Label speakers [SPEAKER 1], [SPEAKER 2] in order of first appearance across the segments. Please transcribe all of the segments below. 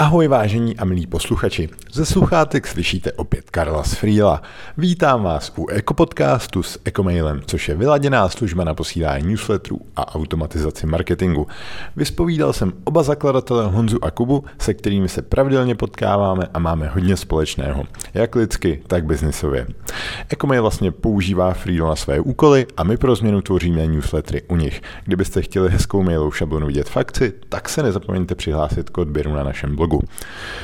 [SPEAKER 1] Ahoj vážení a milí posluchači, ze sluchátek slyšíte opět Karla z Frýla. Vítám vás u Ekopodcastu s Ekomailem, což je vyladěná služba na posílání newsletterů a automatizaci marketingu. Vyspovídal jsem oba zakladatele Honzu a Kubu, se kterými se pravidelně potkáváme a máme hodně společného, jak lidsky, tak biznisově. Ekomail vlastně používá Frýlo na své úkoly a my pro změnu tvoříme newslettery u nich. Kdybyste chtěli hezkou mailovou šablonu vidět v akci, tak se nezapomeňte přihlásit k odběru na našem blogu blogu.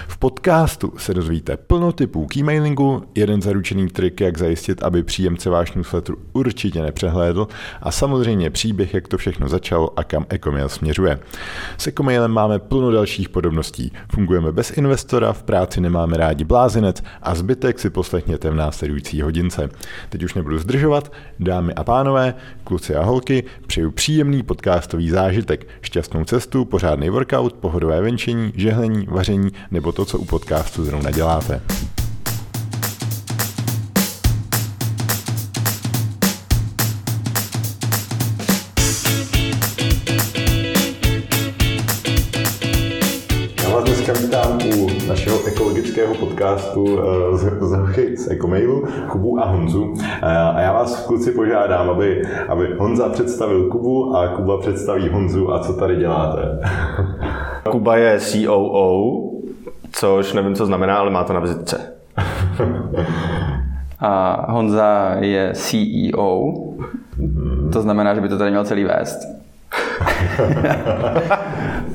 [SPEAKER 1] V podcastu se dozvíte plno typů k e-mailingu, jeden zaručený trik, jak zajistit, aby příjemce váš newsletter určitě nepřehlédl a samozřejmě příběh, jak to všechno začalo a kam Ecomail směřuje. S Ecomailem máme plno dalších podobností. Fungujeme bez investora, v práci nemáme rádi blázinec a zbytek si poslechněte v následující hodince. Teď už nebudu zdržovat, dámy a pánové, kluci a holky, přeju příjemný podcastový zážitek, šťastnou cestu, pořádný workout, pohodové venčení, žehlení, vaření nebo to, co u podcastu zrovna děláte. Já vás dneska vítám u našeho ekologického podcastu eh, z, z, z Ecomailu, Kubu a Honzu. Eh, a já vás kluci požádám, aby, aby Honza představil Kubu a Kuba představí Honzu a co tady děláte.
[SPEAKER 2] Kuba je COO, což nevím, co znamená, ale má to na vizitce.
[SPEAKER 3] A Honza je CEO, to znamená, že by to tady měl celý vést.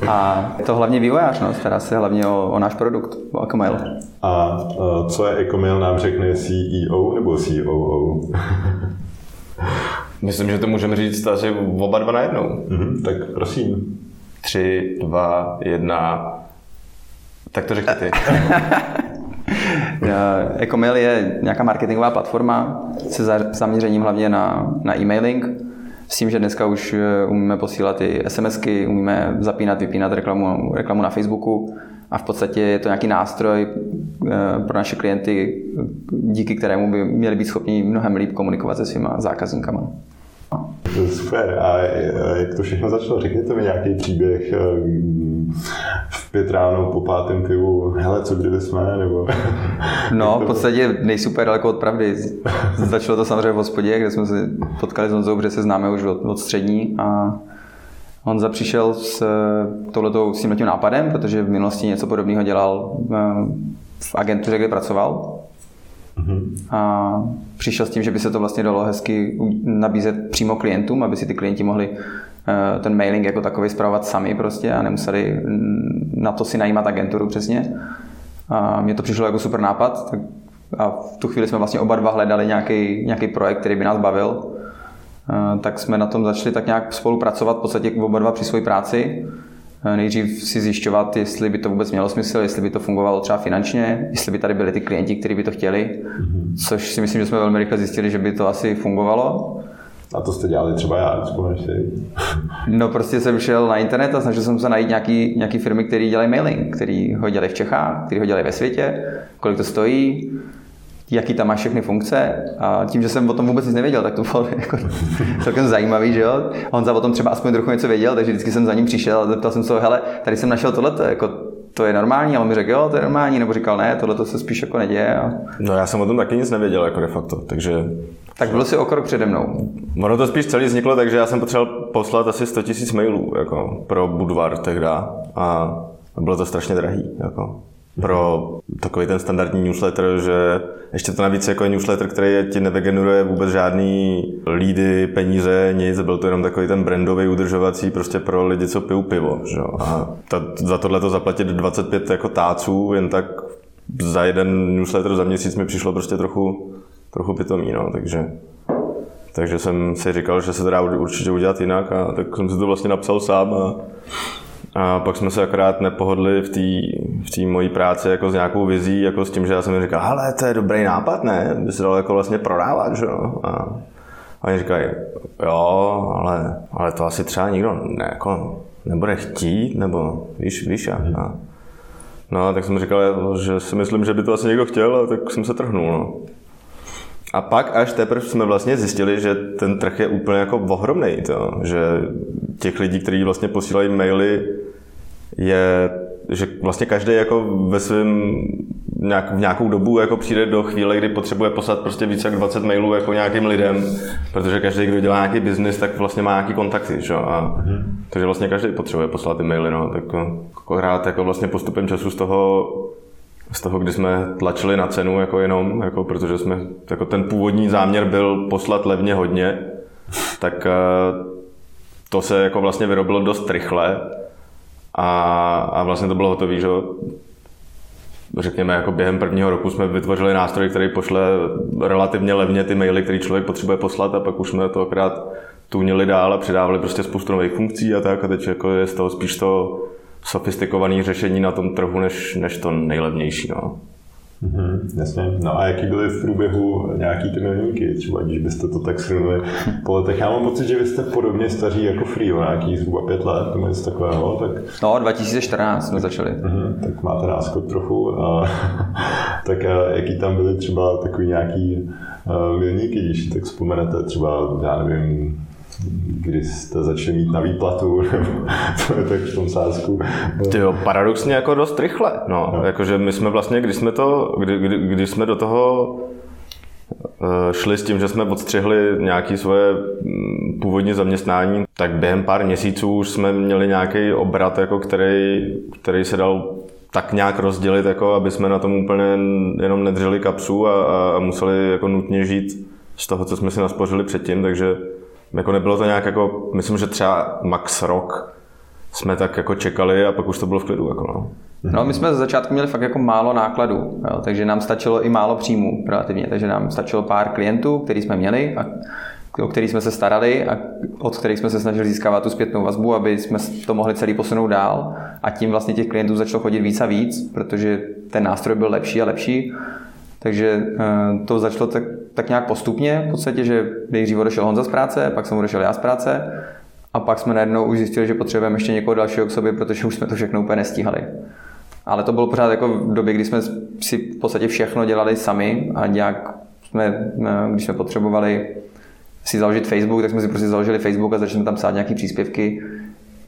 [SPEAKER 3] A je to hlavně vývojář, no, stará se hlavně o, o náš produkt, o Ecomail.
[SPEAKER 1] A co je Ecomail, nám řekne CEO nebo COO?
[SPEAKER 2] Myslím, že to můžeme říct asi oba dva najednou.
[SPEAKER 1] Mm-hmm, tak prosím.
[SPEAKER 2] Tři, dva, jedna. Tak to řekni ty.
[SPEAKER 3] Ecomail je nějaká marketingová platforma se zaměřením hlavně na, na e-mailing. S tím, že dneska už eh, umíme posílat i SMSky, umíme zapínat, vypínat reklamu, reklamu na Facebooku a v podstatě je to nějaký nástroj eh, pro naše klienty, díky kterému by měli být schopni mnohem líp komunikovat se svýma zákazníkama.
[SPEAKER 1] Super. A jak to všechno začalo? Řekněte mi nějaký příběh eh, v pět ráno po pátém pivu. Hele, co kdyby jsme? Nebo...
[SPEAKER 3] No, v podstatě nejsuper daleko od pravdy. Začalo to samozřejmě v hospodě, kde jsme se potkali s Honzou, protože se známe už od, od střední a Honza přišel s, touhletou, s tímhletím nápadem, protože v minulosti něco podobného dělal eh, v agentuře, kde pracoval a přišel s tím, že by se to vlastně dalo hezky nabízet přímo klientům, aby si ty klienti mohli eh, ten mailing jako takový zpravovat sami prostě a nemuseli na to si najímat agenturu přesně. A mně to přišlo jako super nápad, tak a v tu chvíli jsme vlastně oba dva hledali nějaký, nějaký projekt, který by nás bavil. A tak jsme na tom začali tak nějak spolupracovat v podstatě oba dva při své práci. Eh, nejdřív si zjišťovat, jestli by to vůbec mělo smysl, jestli by to fungovalo třeba finančně, jestli by tady byli ty klienti, kteří by to chtěli, mm-hmm. což si myslím, že jsme velmi rychle zjistili, že by to asi fungovalo.
[SPEAKER 1] A to jste dělali třeba já, vzpomínáš si?
[SPEAKER 3] No prostě jsem šel na internet a snažil jsem se najít nějaký, nějaký firmy, které dělají mailing, který ho dělají v Čechách, který ho dělají ve světě, kolik to stojí, jaký tam má všechny funkce. A tím, že jsem o tom vůbec nic nevěděl, tak to bylo jako celkem zajímavý, že jo. Honza o tom třeba aspoň trochu něco věděl, takže vždycky jsem za ním přišel a zeptal jsem se, hele, tady jsem našel tohle, jako to je normální, a on mi řekl, jo, to je normální, nebo říkal, ne, tohle to se spíš jako neděje. A...
[SPEAKER 2] No já jsem o tom taky nic nevěděl, jako de facto, takže...
[SPEAKER 3] Tak byl si o krok přede mnou.
[SPEAKER 2] Ono to spíš celý vzniklo, takže já jsem potřeboval poslat asi 100 000 mailů, jako pro Budvar tehda a bylo to strašně drahý, jako pro takový ten standardní newsletter, že ještě to navíc jako newsletter, který ti nevygeneruje vůbec žádný lídy, peníze, nic, byl to jenom takový ten brandový udržovací prostě pro lidi, co pijou pivo. Že? A ta, za tohle to zaplatit 25 jako táců, jen tak za jeden newsletter za měsíc mi přišlo prostě trochu, trochu pitomý, no, takže takže jsem si říkal, že se to dá určitě udělat jinak a tak jsem si to vlastně napsal sám a a pak jsme se akorát nepohodli v té v tý mojí práci jako s nějakou vizí, jako s tím, že já jsem mi říkal, hele, to je dobrý nápad, ne? By se dalo jako vlastně prodávat, že jo? A, oni říkají, jo, ale, ale to asi třeba nikdo ne, jako nebude chtít, nebo víš, víš a, a No, tak jsem říkal, že si myslím, že by to asi někdo chtěl, a tak jsem se trhnul. No. A pak až teprve jsme vlastně zjistili, že ten trh je úplně jako ohromný, že těch lidí, kteří vlastně posílají maily, je že vlastně každý jako ve svém nějak, v nějakou dobu jako přijde do chvíle, kdy potřebuje poslat prostě více jak 20 mailů jako nějakým lidem, protože každý, kdo dělá nějaký biznis, tak vlastně má nějaký kontakty, že? A, mm-hmm. takže vlastně každý potřebuje poslat ty maily, no. Tak akorát jako vlastně postupem času z toho z toho, kdy jsme tlačili na cenu jako jenom, jako protože jsme, jako ten původní záměr byl poslat levně hodně, tak eh, to se jako vlastně vyrobilo dost rychle a, a vlastně to bylo hotové, že řekněme, jako během prvního roku jsme vytvořili nástroj, který pošle relativně levně ty maily, které člověk potřebuje poslat a pak už jsme to akorát tunili dál a přidávali prostě spoustu nových funkcí a tak a teď jako je z toho spíš to sofistikované řešení na tom trhu, než, než to nejlevnější. No.
[SPEAKER 1] Mm-hmm, jasně. No a jaký byly v průběhu nějaký ty milníky, třeba když byste to tak shrnuli po letech? Já mám pocit, že vy jste podobně staří jako Free, nějaký zhruba pět let, to něco takového. Tak...
[SPEAKER 3] No, 2014 jsme začali.
[SPEAKER 1] Mm-hmm, tak máte náskok trochu. A, tak a jaký tam byly třeba takový nějaký milníky, když tak vzpomenete třeba, já nevím, kdy jste začali mít na výplatu, to je tak v tom sázku.
[SPEAKER 2] jo, paradoxně jako dost rychle. No, no. Jakože my jsme vlastně, když jsme, to, kdy, kdy, když jsme do toho eh, šli s tím, že jsme odstřihli nějaké svoje mm, původní zaměstnání, tak během pár měsíců už jsme měli nějaký obrat, jako který, který se dal tak nějak rozdělit, jako aby jsme na tom úplně jenom nedřeli kapsu a, a museli jako nutně žít z toho, co jsme si naspořili předtím, takže jako nebylo to nějak jako, myslím, že třeba max rok jsme tak jako čekali a pak už to bylo v klidu. Jako no.
[SPEAKER 3] No, my jsme za začátku měli fakt jako málo nákladů, jo, takže nám stačilo i málo příjmů relativně, takže nám stačilo pár klientů, který jsme měli a o který jsme se starali a od kterých jsme se snažili získávat tu zpětnou vazbu, aby jsme to mohli celý posunout dál a tím vlastně těch klientů začalo chodit víc a víc, protože ten nástroj byl lepší a lepší. Takže eh, to začalo tak tak nějak postupně, v podstatě, že nejdřív odešel Honza z práce, pak jsem odešel já z práce a pak jsme najednou už zjistili, že potřebujeme ještě někoho dalšího k sobě, protože už jsme to všechno úplně nestíhali. Ale to bylo pořád jako v době, kdy jsme si v podstatě všechno dělali sami a nějak jsme, když jsme potřebovali si založit Facebook, tak jsme si prostě založili Facebook a začali jsme tam psát nějaké příspěvky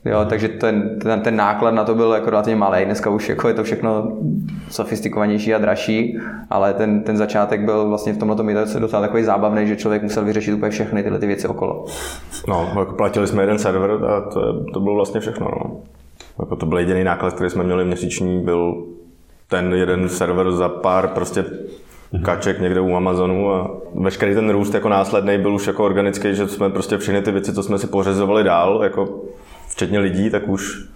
[SPEAKER 3] Jo, takže ten, ten, ten, náklad na to byl jako relativně malý. Dneska už jako je to všechno sofistikovanější a dražší, ale ten, ten začátek byl vlastně v tomhle mi docela takový zábavný, že člověk musel vyřešit úplně všechny tyhle ty věci okolo.
[SPEAKER 2] No, jako platili jsme jeden server a to, to bylo vlastně všechno. No. Jako to byl jediný náklad, který jsme měli měsíční, byl ten jeden server za pár prostě kaček někde u Amazonu a veškerý ten růst jako následný byl už jako organický, že jsme prostě všechny ty věci, co jsme si pořizovali dál, jako včetně lidí, tak už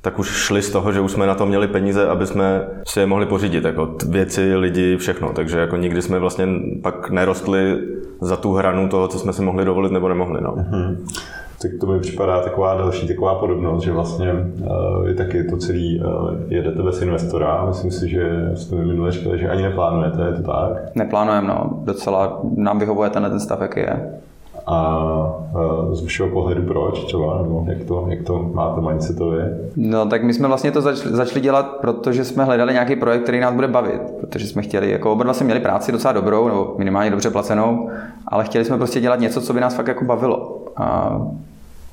[SPEAKER 2] tak už šli z toho, že už jsme na to měli peníze, aby jsme si je mohli pořídit, jako věci, lidi, všechno. Takže jako nikdy jsme vlastně pak nerostli za tu hranu toho, co jsme si mohli dovolit nebo nemohli. No. Mm-hmm.
[SPEAKER 1] Tak to mi připadá taková další taková podobnost, že vlastně uh, vy taky to celý uh, jedete bez investora. Myslím si, že jste mi minule říkali, že ani neplánujete, je to tak?
[SPEAKER 3] Neplánujeme, no. Docela nám vyhovuje ten, ten stav, jaký je
[SPEAKER 1] a z vašeho pohledu proč třeba, nebo jak to, jak to máte mindsetově?
[SPEAKER 3] No tak my jsme vlastně to začali, začali dělat, protože jsme hledali nějaký projekt, který nás bude bavit, protože jsme chtěli, jako oba jsme měli práci docela dobrou, nebo minimálně dobře placenou, ale chtěli jsme prostě dělat něco, co by nás fakt jako bavilo. A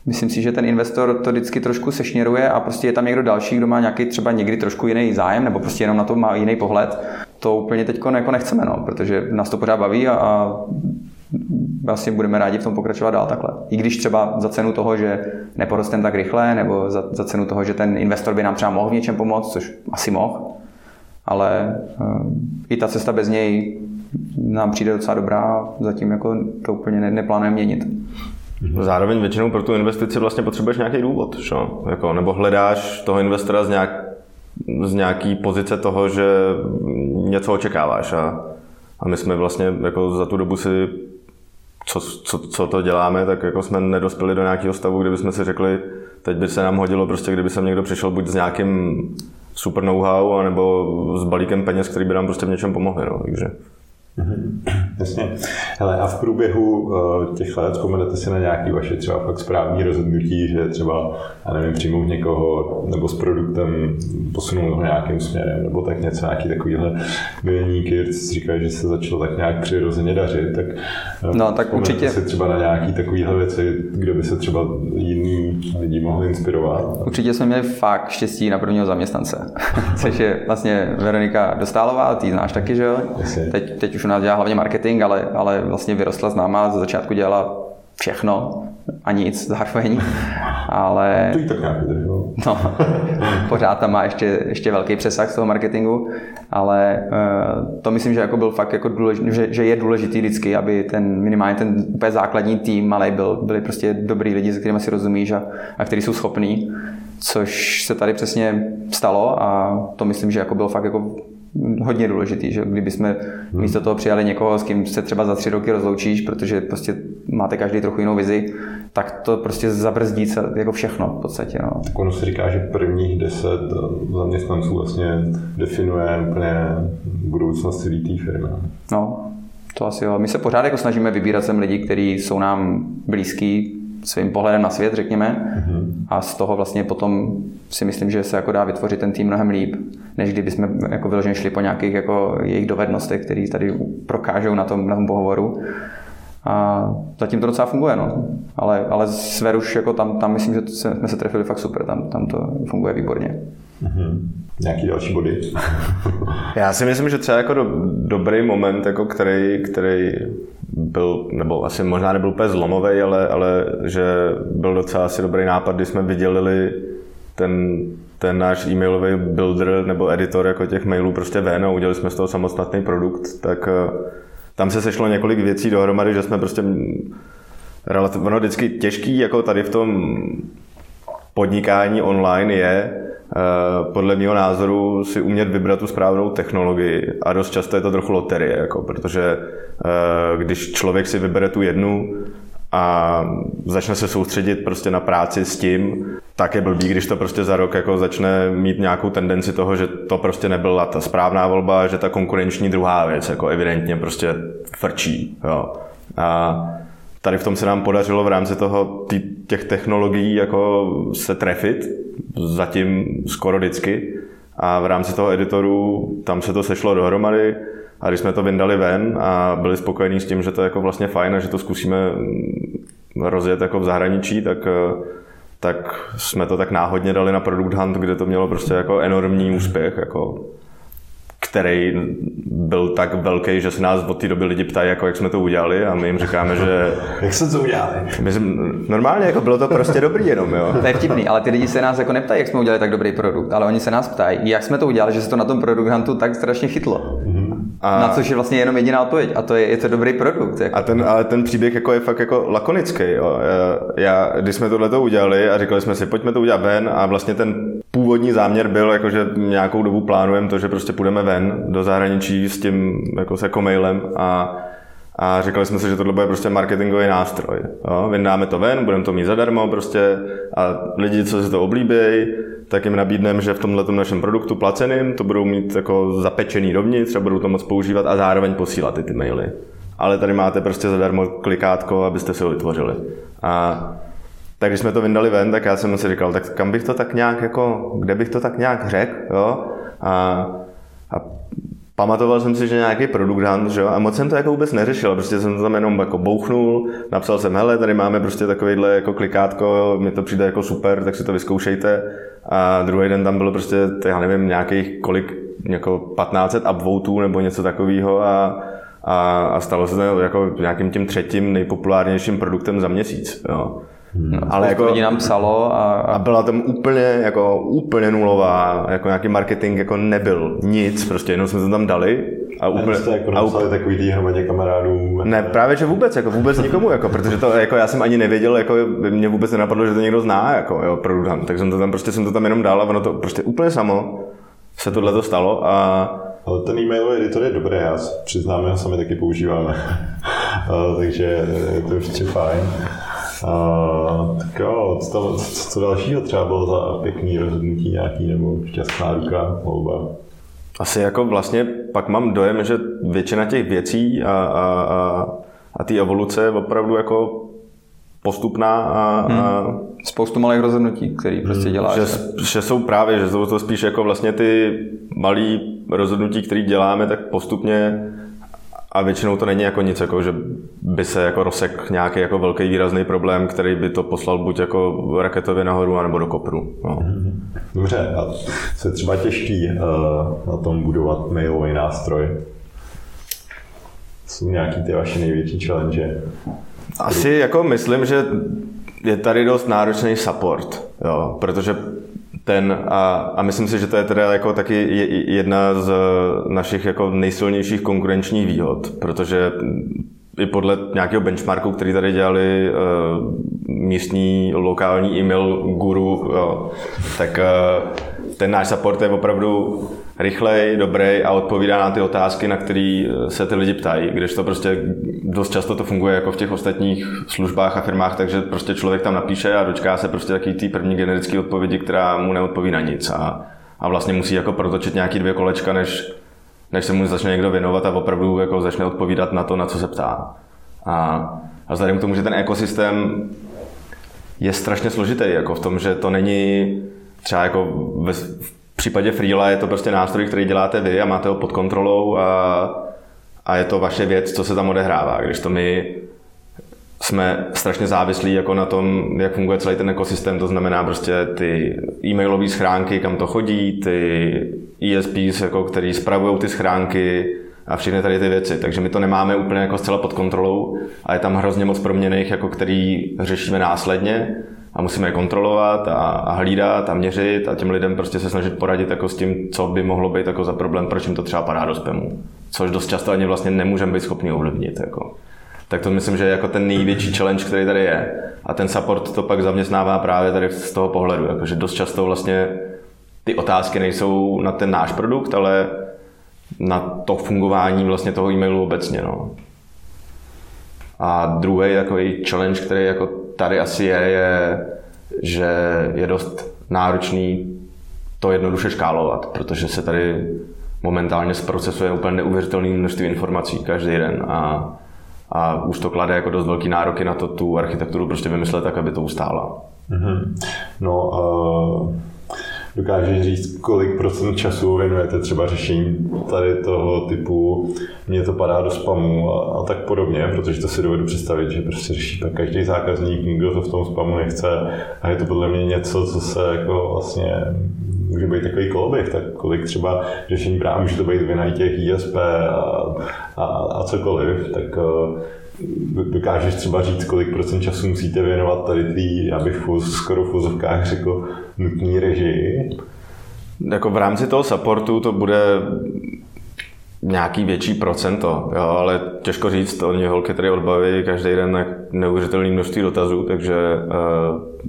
[SPEAKER 3] Myslím si, že ten investor to vždycky trošku sešněruje a prostě je tam někdo další, kdo má nějaký třeba někdy trošku jiný zájem nebo prostě jenom na to má jiný pohled. To úplně teď jako nechceme, no, protože nás to pořád baví a, a vlastně budeme rádi v tom pokračovat dál takhle. I když třeba za cenu toho, že neporosteme tak rychle, nebo za, za cenu toho, že ten investor by nám třeba mohl v něčem pomoct, což asi mohl, ale uh, i ta cesta bez něj nám přijde docela dobrá, zatím jako to úplně ne, neplánujeme měnit.
[SPEAKER 2] Zároveň většinou pro tu investici vlastně potřebuješ nějaký důvod, že? Jako, nebo hledáš toho investora z, nějak, z nějaký pozice toho, že něco očekáváš a, a my jsme vlastně jako za tu dobu si co, co, co to děláme, tak jako jsme nedospěli do nějakého stavu, kdyby jsme si řekli, teď by se nám hodilo prostě, kdyby sem někdo přišel buď s nějakým super know-how, anebo s balíkem peněz, který by nám prostě v něčem pomohli. No. Takže.
[SPEAKER 1] Jasně. Hele, a v průběhu uh, těch let vzpomenete si na nějaké vaše třeba fakt správní rozhodnutí, že třeba, já nevím, přijmout někoho nebo s produktem posunout ho nějakým směrem, nebo tak něco, nějaký takovýhle milníky, říkají, že se začalo tak nějak přirozeně dařit, tak,
[SPEAKER 3] uh, no, tak určitě.
[SPEAKER 1] si třeba na nějaké takovéhle věci, kde by se třeba jiní lidi mohli inspirovat.
[SPEAKER 3] Určitě jsme měli fakt štěstí na prvního zaměstnance, což je vlastně Veronika Dostálová, ty znáš taky, že jo? Teď, teď už u nás dělá hlavně marketing, ale, ale vlastně vyrostla s náma, ze začátku dělala všechno a nic zároveň, ale...
[SPEAKER 1] To jí tak nějak
[SPEAKER 3] No, pořád tam má ještě, ještě velký přesah z toho marketingu, ale uh, to myslím, že jako byl fakt jako důležitý, že, že, je důležitý vždycky, aby ten minimálně ten úplně základní tým malý byl, byli prostě dobrý lidi, se kterými si rozumíš a, a kteří jsou schopní, což se tady přesně stalo a to myslím, že jako byl fakt jako hodně důležitý, že kdyby jsme hmm. místo toho přijali někoho, s kým se třeba za tři roky rozloučíš, protože prostě máte každý trochu jinou vizi, tak to prostě zabrzdí se jako všechno v podstatě. No.
[SPEAKER 1] Tak ono se říká, že prvních deset zaměstnanců vlastně definuje úplně budoucnost celé té firmy.
[SPEAKER 3] No, to asi jo. My se pořád jako snažíme vybírat sem lidi, kteří jsou nám blízký, svým pohledem na svět, řekněme. Mm-hmm. A z toho vlastně potom si myslím, že se jako dá vytvořit ten tým mnohem líp, než kdyby jsme jako vyloženě šli po nějakých jako jejich dovednostech, které tady prokážou na tom, na tom pohovoru. A zatím to docela funguje, no. Ale, ale s Veruš, jako tam, tam myslím, že jsme se trefili fakt super, tam, tam to funguje výborně.
[SPEAKER 1] Mm-hmm. Nějaký další body?
[SPEAKER 2] Já si myslím, že třeba jako do, dobrý moment, jako který, který byl, nebo asi možná nebyl úplně zlomový, ale, ale že byl docela asi dobrý nápad, když jsme vydělili ten, ten náš e-mailový builder nebo editor jako těch mailů prostě ven a udělali jsme z toho samostatný produkt, tak eh, tam se sešlo několik věcí dohromady, že jsme prostě relativně, ono vždycky těžký jako tady v tom podnikání online je podle mého názoru si umět vybrat tu správnou technologii a dost často je to trochu loterie, jako, protože eh, když člověk si vybere tu jednu a začne se soustředit prostě na práci s tím, tak je blbý, když to prostě za rok jako začne mít nějakou tendenci toho, že to prostě nebyla ta správná volba, že ta konkurenční druhá věc jako evidentně prostě frčí. Jo. A tady v tom se nám podařilo v rámci toho těch technologií jako se trefit, zatím skoro vždycky. A v rámci toho editoru tam se to sešlo dohromady a když jsme to vyndali ven a byli spokojení s tím, že to je jako vlastně fajn a že to zkusíme rozjet jako v zahraničí, tak, tak jsme to tak náhodně dali na Product Hunt, kde to mělo prostě jako enormní úspěch. Jako který byl tak velký, že se nás od té doby lidi ptají, jako jak jsme to udělali a my jim říkáme, že...
[SPEAKER 1] jak jsme to udělali?
[SPEAKER 2] My jsme, normálně, jako bylo to prostě dobrý jenom, jo.
[SPEAKER 3] To je vtipný, ale ty lidi se nás jako neptají, jak jsme udělali tak dobrý produkt, ale oni se nás ptají, jak jsme to udělali, že se to na tom Product Huntu tak strašně chytlo. Mm-hmm. A... Na což je vlastně jenom jediná odpověď a to je, je to dobrý produkt.
[SPEAKER 2] Jako. A ten, ale ten příběh jako je fakt jako lakonický. Jo. Já, když jsme tohle udělali a říkali jsme si, pojďme to udělat ven a vlastně ten původní záměr byl, jako, že nějakou dobu plánujeme to, že prostě půjdeme ven do zahraničí s tím jako se mailem a a říkali jsme si, že tohle bude prostě marketingový nástroj. Jo? Vyndáme to ven, budeme to mít zadarmo prostě a lidi, co si to oblíbí, tak jim nabídneme, že v tomhle našem produktu placeným to budou mít jako zapečený dovnitř a budou to moc používat a zároveň posílat ty, ty maily. Ale tady máte prostě zadarmo klikátko, abyste si ho vytvořili. A tak když jsme to vyndali ven, tak já jsem si říkal, tak kam bych to tak nějak jako, kde bych to tak nějak řekl, jo? A, a pamatoval jsem si, že nějaký produkt hunt, že jo? a moc jsem to jako vůbec neřešil, prostě jsem to tam jenom jako bouchnul, napsal jsem, hele, tady máme prostě takovýhle jako klikátko, mi to přijde jako super, tak si to vyzkoušejte. A druhý den tam bylo prostě, já nevím, nějakých kolik, jako 1500 upvotů nebo něco takového a, a, a stalo se to jako nějakým tím třetím nejpopulárnějším produktem za měsíc. Jo.
[SPEAKER 3] Hmm. Ale jako, lidí nám psalo a,
[SPEAKER 2] a... byla tam úplně, jako, úplně nulová, jako nějaký marketing jako nebyl, nic, prostě jenom jsme to tam dali
[SPEAKER 1] a úplně... Jste jako a úplně, takový tý hromadě kamarádů.
[SPEAKER 2] Ne, právě, že vůbec, jako vůbec nikomu, jako, protože to, jako já jsem ani nevěděl, jako mě vůbec nenapadlo, že to někdo zná, jako, jo, produkt, tak jsem to tam prostě, jsem to tam jenom dal a ono to prostě úplně samo se tohle to stalo a
[SPEAKER 1] ale ten e-mailový editor je dobrý, já přiznám, že ho sami taky používáme. takže je to určitě fajn. Uh, tak jo, co, co, co dalšího třeba bylo za pěkný rozhodnutí nějaký nebo šťastná ruka, volba?
[SPEAKER 2] Asi jako vlastně pak mám dojem, že většina těch věcí a, a, a, a ty evoluce je opravdu jako postupná a, hmm. a
[SPEAKER 3] spoustu malých rozhodnutí, který prostě hmm. děláš.
[SPEAKER 2] Že, že jsou právě, že jsou to spíš jako vlastně ty malé rozhodnutí, které děláme, tak postupně a většinou to není jako nic, jako že by se jako rozsek nějaký jako velký výrazný problém, který by to poslal buď jako raketově nahoru, anebo do kopru. No.
[SPEAKER 1] Dobře, a co je třeba těžký uh, na tom budovat mailový nástroj? Jsou nějaký ty vaše největší challenge?
[SPEAKER 2] Asi jako myslím, že je tady dost náročný support, jo, protože ten a, a myslím si, že to je teda jako taky jedna z našich jako nejsilnějších konkurenčních výhod, protože i podle nějakého benchmarku, který tady dělali uh, místní lokální e-mail guru, jo, tak uh, ten náš support je opravdu rychlej, dobrý a odpovídá na ty otázky, na které se ty lidi ptají, když to prostě dost často to funguje jako v těch ostatních službách a firmách, takže prostě člověk tam napíše a dočká se prostě taky té první generické odpovědi, která mu neodpoví na nic a, a vlastně musí jako protočit nějaký dvě kolečka, než, než se mu začne někdo věnovat a opravdu jako začne odpovídat na to, na co se ptá. A, a vzhledem k tomu, že ten ekosystém je strašně složitý, jako v tom, že to není třeba jako ve, v případě Freela je to prostě nástroj, který děláte vy a máte ho pod kontrolou a, a je to vaše věc, co se tam odehrává. Když to my jsme strašně závislí jako na tom, jak funguje celý ten ekosystém, to znamená prostě ty e-mailové schránky, kam to chodí, ty ESPs, jako, který spravují ty schránky a všechny tady ty věci. Takže my to nemáme úplně jako zcela pod kontrolou a je tam hrozně moc proměných, jako který řešíme následně musíme je kontrolovat a, a hlídat a měřit a těm lidem prostě se snažit poradit jako s tím, co by mohlo být jako za problém, proč jim to třeba padá do spamu. Což dost často ani vlastně nemůžeme být schopni ovlivnit. Jako. Tak to myslím, že je jako ten největší challenge, který tady je. A ten support to pak zaměstnává právě tady z toho pohledu, jako, že dost často vlastně ty otázky nejsou na ten náš produkt, ale na to fungování vlastně toho e-mailu obecně. No. A druhý takový challenge, který jako tady asi je, je, že je dost náročný to jednoduše škálovat, protože se tady momentálně zprocesuje úplně neuvěřitelné množství informací každý den a, a už to klade jako dost velký nároky na to tu architekturu prostě vymyslet tak, aby to ustála. Mm-hmm.
[SPEAKER 1] No, uh dokážeš říct, kolik procent času věnujete třeba řešení tady toho typu, mně to padá do spamu a, a tak podobně, protože to si dovedu představit, že prostě řeší každý zákazník, nikdo to v tom spamu nechce. A je to podle mě něco, co se jako vlastně může být takový koloběh, tak kolik třeba řešení právě může to být vina těch ISP a, a, a cokoliv, tak eh, dokážeš třeba říct, kolik procent času musíte věnovat tady tý, já bych skoro v úzovkách řekl, nutný režii?
[SPEAKER 2] Jako v rámci toho supportu to bude nějaký větší procento, jo, ale těžko říct, oni holky tady odbaví každý den neuvěřitelné množství dotazů, takže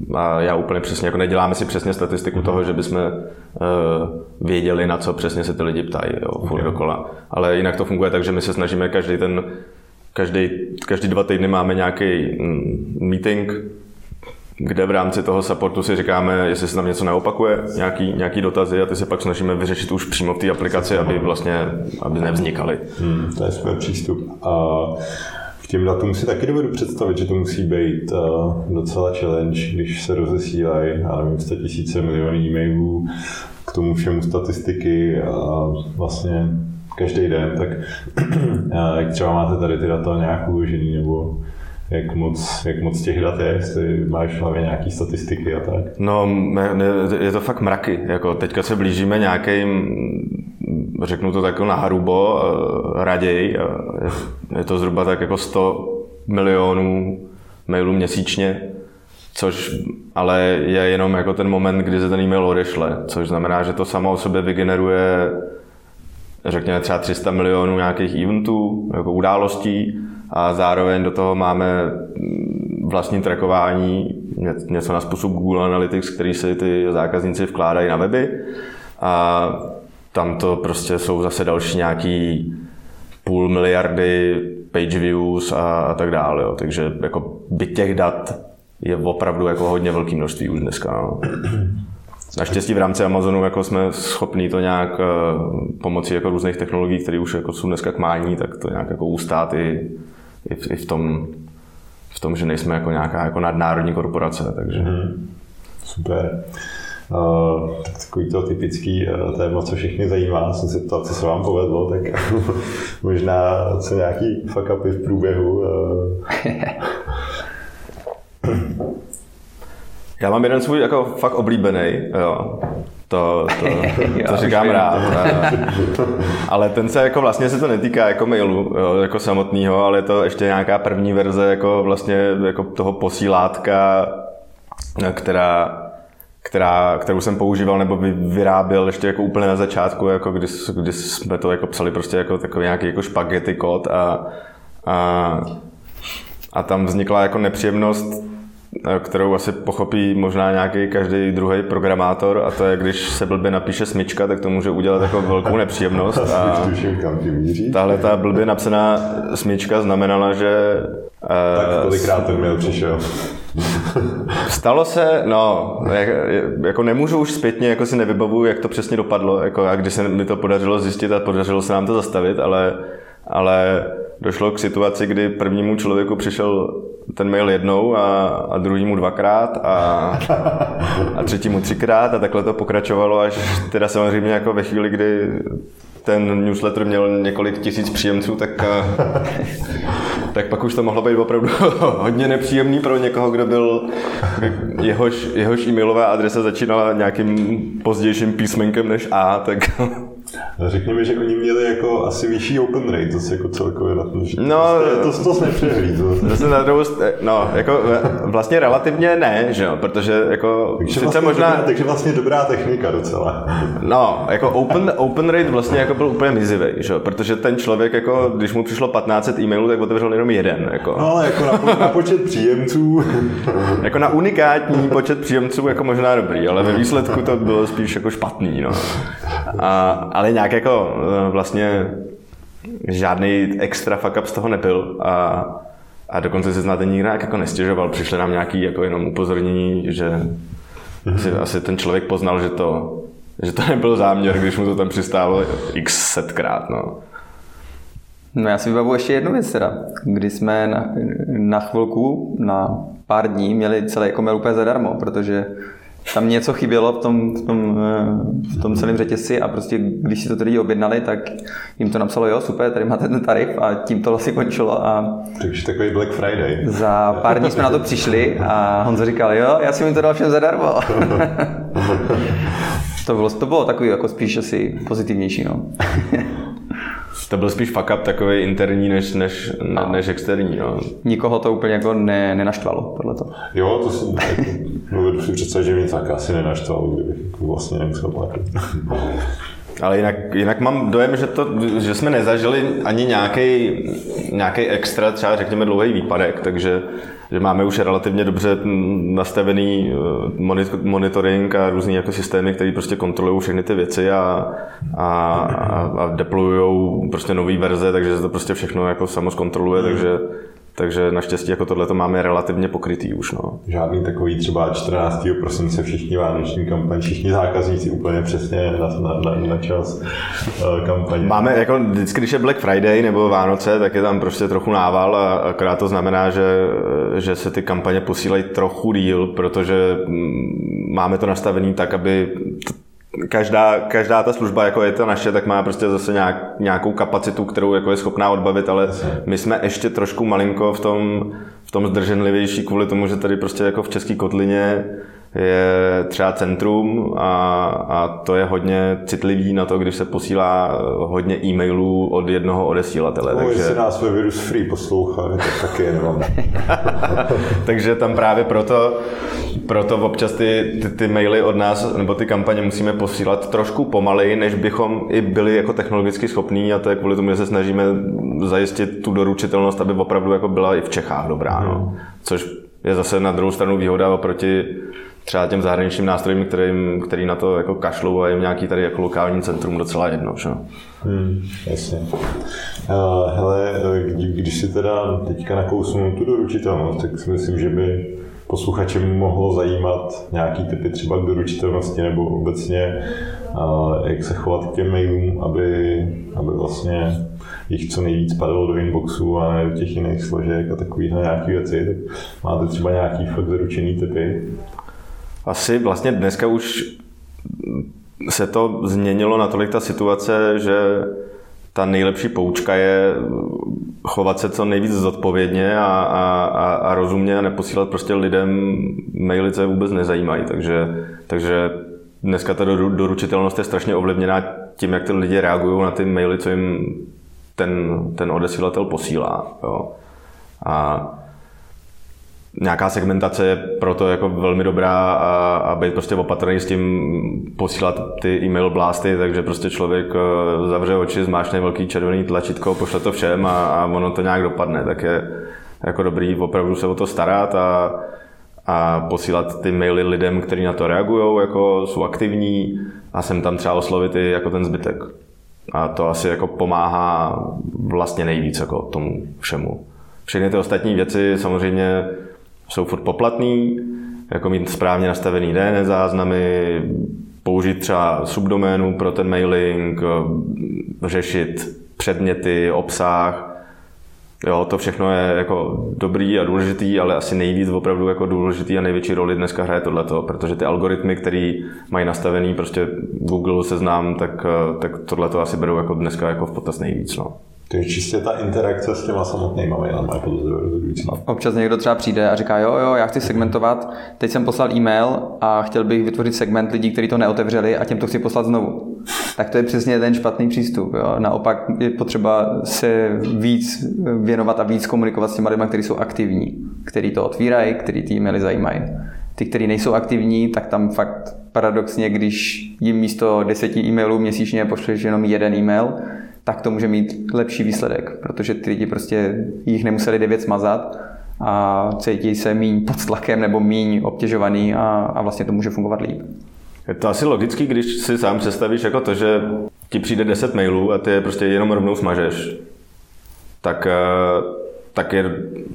[SPEAKER 2] uh, a já úplně přesně, jako neděláme si přesně statistiku mm-hmm. toho, že bychom uh, věděli, na co přesně se ty lidi ptají, jo, okay. dokola. Ale jinak to funguje tak, že my se snažíme každý ten, každý, každý dva týdny máme nějaký mm, meeting, kde v rámci toho supportu si říkáme, jestli se tam něco neopakuje, nějaký, nějaký dotazy a ty se pak snažíme vyřešit už přímo v té aplikaci, aby vlastně aby nevznikaly.
[SPEAKER 1] Hmm, to je super přístup. A k těm datům si taky dovedu představit, že to musí být uh, docela challenge, když se rozesílají, já nevím, 100 tisíce milionů e-mailů, k tomu všemu statistiky a vlastně každý den, tak jak třeba máte tady ty data nějak uložený, nebo jak moc, jak moc těch dat je, jestli máš v hlavě nějaký statistiky a tak?
[SPEAKER 2] No, je to fakt mraky. Jako teďka se blížíme nějakým, řeknu to tak na hrubo, eh, raději. Je to zhruba tak jako 100 milionů mailů měsíčně, což ale je jenom jako ten moment, kdy se ten e-mail odešle, což znamená, že to samo o sobě vygeneruje řekněme třeba 300 milionů nějakých eventů, jako událostí a zároveň do toho máme vlastní trackování, něco na způsob Google Analytics, který si ty zákazníci vkládají na weby a tam to prostě jsou zase další nějaký půl miliardy page views a, a tak dále. Jo. Takže jako by těch dat je opravdu jako hodně velký množství už dneska. No. Naštěstí v rámci Amazonu jako jsme schopni to nějak eh, pomocí jako různých technologií, které už jako jsou dneska k mání, tak to nějak jako ustát i, i, v, i v, tom, v tom, že nejsme jako nějaká jako nadnárodní korporace. Takže. Mm-hmm.
[SPEAKER 1] Super. Uh, tak takový to typický uh, téma, co všechny zajímá, jsem se ptal, co se vám povedlo, tak možná co nějaký fuck upy v průběhu. Uh.
[SPEAKER 2] Já mám jeden svůj jako fakt oblíbený, jo. To, to, to říkám rád. ale ten se jako vlastně se to netýká jako mailu jo, jako samotného, ale je to ještě nějaká první verze jako vlastně jako toho posílátka, která která, kterou jsem používal nebo vyráběl ještě jako úplně na začátku, jako když, když jsme to jako psali prostě jako takový nějaký jako špagety kód a, a, a tam vznikla jako nepříjemnost kterou asi pochopí možná nějaký každý druhý programátor a to je, když se blbě napíše smyčka, tak to může udělat jako velkou nepříjemnost. A tahle ta blbě napsaná smyčka znamenala, že...
[SPEAKER 1] Tak eh, kolikrát ten mail přišel?
[SPEAKER 2] Stalo se, no, jako nemůžu už zpětně, jako si nevybavuju, jak to přesně dopadlo, jako a když se mi to podařilo zjistit a podařilo se nám to zastavit, ale, ale došlo k situaci, kdy prvnímu člověku přišel ten mail jednou a, a druhýmu dvakrát a, a třetímu třikrát a takhle to pokračovalo až teda samozřejmě jako ve chvíli, kdy ten newsletter měl několik tisíc příjemců, tak, tak pak už to mohlo být opravdu hodně nepříjemný pro někoho, kdo byl, jehož, jehož e-mailová adresa začínala nějakým pozdějším písmenkem než A, tak
[SPEAKER 1] Řekněme, že oni měli jako asi vyšší open rate, to se jako celkově na tom, no, to, to, to jsi nepřehlídl.
[SPEAKER 2] Zase na druhou, no, jako vlastně relativně ne, že jo, protože jako
[SPEAKER 1] takže sice vlastně možná... Dobrá, takže vlastně dobrá technika docela.
[SPEAKER 2] No, jako open, open rate vlastně jako byl úplně mizivý, že jo, protože ten člověk jako, když mu přišlo 1500 e-mailů, tak otevřel jenom jeden, jako.
[SPEAKER 1] No, ale jako na, na počet příjemců.
[SPEAKER 2] jako na unikátní počet příjemců jako možná dobrý, ale ve výsledku to bylo spíš jako špatný, no. A, ale nějak jako eh, vlastně žádný extra fuck up z toho nebyl a, a dokonce se znáte nikdo jako nestěžoval. Přišli nám nějaký jako jenom upozornění, že si asi ten člověk poznal, že to, že to nebyl záměr, když mu to tam přistálo x setkrát. No.
[SPEAKER 3] No já si vybavu ještě jednu věc teda, kdy jsme na, na chvilku, na pár dní měli celý jako mail úplně zadarmo, protože tam něco chybělo v tom, v tom, eh, v tom celém řetězci a prostě když si to tedy objednali, tak jim to napsalo, jo, super, tady máte ten tarif a tím to vlastně končilo. A
[SPEAKER 1] Takže takový Black Friday.
[SPEAKER 3] Za pár dní jsme na to přišli a Honzo říkal, jo, já jsem jim to dal všem zadarmo. to, bylo, to bylo takový jako spíš asi pozitivnější, no.
[SPEAKER 2] To byl spíš fuck up takový interní než, než, ne, než externí. No.
[SPEAKER 3] Nikoho to úplně jako ne, nenaštvalo, to.
[SPEAKER 1] Jo, to si dovedu si představit, že mě tak asi nenaštvalo, kdybych jako vlastně nemusel platit.
[SPEAKER 2] Ale jinak, jinak mám dojem, že, to, že jsme nezažili ani nějaký extra, třeba řekněme dlouhý výpadek, takže že máme už relativně dobře nastavený eh, monitoring a různý jako systémy, které prostě kontrolují všechny ty věci a, a, a, a deployují prostě nové verze, takže se to prostě všechno jako samo zkontroluje, takže takže naštěstí jako tohle to máme relativně pokrytý už. No.
[SPEAKER 1] Žádný takový třeba 14. prosince všichni vánoční kampaň, všichni zákazníci úplně přesně na, na, na, na čas uh, kampaně.
[SPEAKER 2] Máme jako vždycky, když je Black Friday nebo Vánoce, tak je tam prostě trochu nával a akorát to znamená, že, že se ty kampaně posílají trochu díl, protože mm, máme to nastavený tak, aby každá, každá ta služba, jako je ta naše, tak má prostě zase nějak, nějakou kapacitu, kterou jako je schopná odbavit, ale my jsme ještě trošku malinko v tom, v tom zdrženlivější kvůli tomu, že tady prostě jako v České kotlině je třeba centrum a, a to je hodně citlivý na to, když se posílá hodně e-mailů od jednoho odesílatele.
[SPEAKER 1] No, takže... jestli nás ve Virus Free poslouchá, tak taky jenom.
[SPEAKER 2] takže tam právě proto, proto občas ty, ty, ty, maily od nás, nebo ty kampaně musíme posílat trošku pomaleji, než bychom i byli jako technologicky schopní a to je kvůli tomu, že se snažíme zajistit tu doručitelnost, aby opravdu jako byla i v Čechách dobrá. No. Hmm. Což je zase na druhou stranu výhoda oproti třeba těm zahraničním nástrojům, kterým, který na to jako kašlou a jim nějaký tady jako lokální centrum docela jedno. Že?
[SPEAKER 1] Hmm, jasně. Uh, hele, když si teda teďka nakousnu tu doručitelnost, tak si myslím, že by posluchače mohlo zajímat nějaký typy třeba k doručitelnosti nebo obecně, jak se chovat k těm mailům, aby, aby vlastně jich co nejvíc padalo do inboxu a ne do těch jiných složek a takovýhle nějaký věci, tak máte třeba nějaký fakt zaručený typy?
[SPEAKER 2] Asi vlastně dneska už se to změnilo natolik ta situace, že ta nejlepší poučka je chovat se co nejvíc zodpovědně a, a, a, a rozumně a neposílat prostě lidem maily, co je vůbec nezajímají. Takže, takže dneska ta doručitelnost je strašně ovlivněná tím, jak ty lidi reagují na ty maily, co jim ten, ten odesílatel posílá. Jo. A nějaká segmentace je proto jako velmi dobrá a, a být prostě opatrný s tím posílat ty e-mail blásty, takže prostě člověk eh, zavře oči, zmášne velký červený tlačítko, pošle to všem a, a ono to nějak dopadne, tak je jako dobrý opravdu se o to starat a, a posílat ty maily lidem, kteří na to reagují, jako jsou aktivní a jsem tam třeba oslovit i jako ten zbytek. A to asi jako pomáhá vlastně nejvíc jako tomu všemu. Všechny ty ostatní věci samozřejmě jsou furt poplatný, jako mít správně nastavený DNS záznamy, použít třeba subdoménu pro ten mailing, řešit předměty, obsah. Jo, to všechno je jako dobrý a důležitý, ale asi nejvíc opravdu jako důležitý a největší roli dneska hraje tohleto, protože ty algoritmy, které mají nastavený prostě Google seznám, tak, tak tohleto asi berou jako dneska jako v potaz nejvíc. No.
[SPEAKER 1] Takže čistě ta interakce s těma samotnýma mailama je rozhodující.
[SPEAKER 3] Občas někdo třeba přijde a říká, jo, jo, já chci segmentovat, teď jsem poslal e-mail a chtěl bych vytvořit segment lidí, kteří to neotevřeli a těm to chci poslat znovu. Tak to je přesně ten špatný přístup. Jo. Naopak je potřeba se víc věnovat a víc komunikovat s těma lidmi, kteří jsou aktivní, kteří to otvírají, kteří ty e-maily zajímají. Ty, kteří nejsou aktivní, tak tam fakt paradoxně, když jim místo deseti e-mailů měsíčně pošleš jenom jeden e-mail, tak to může mít lepší výsledek, protože ty lidi prostě jich nemuseli devět smazat a cítí se míň pod tlakem nebo míň obtěžovaný a, a vlastně to může fungovat líp.
[SPEAKER 2] Je to asi logický, když si sám představíš jako to, že ti přijde 10 mailů a ty je prostě jenom rovnou smažeš, tak, eh, tak je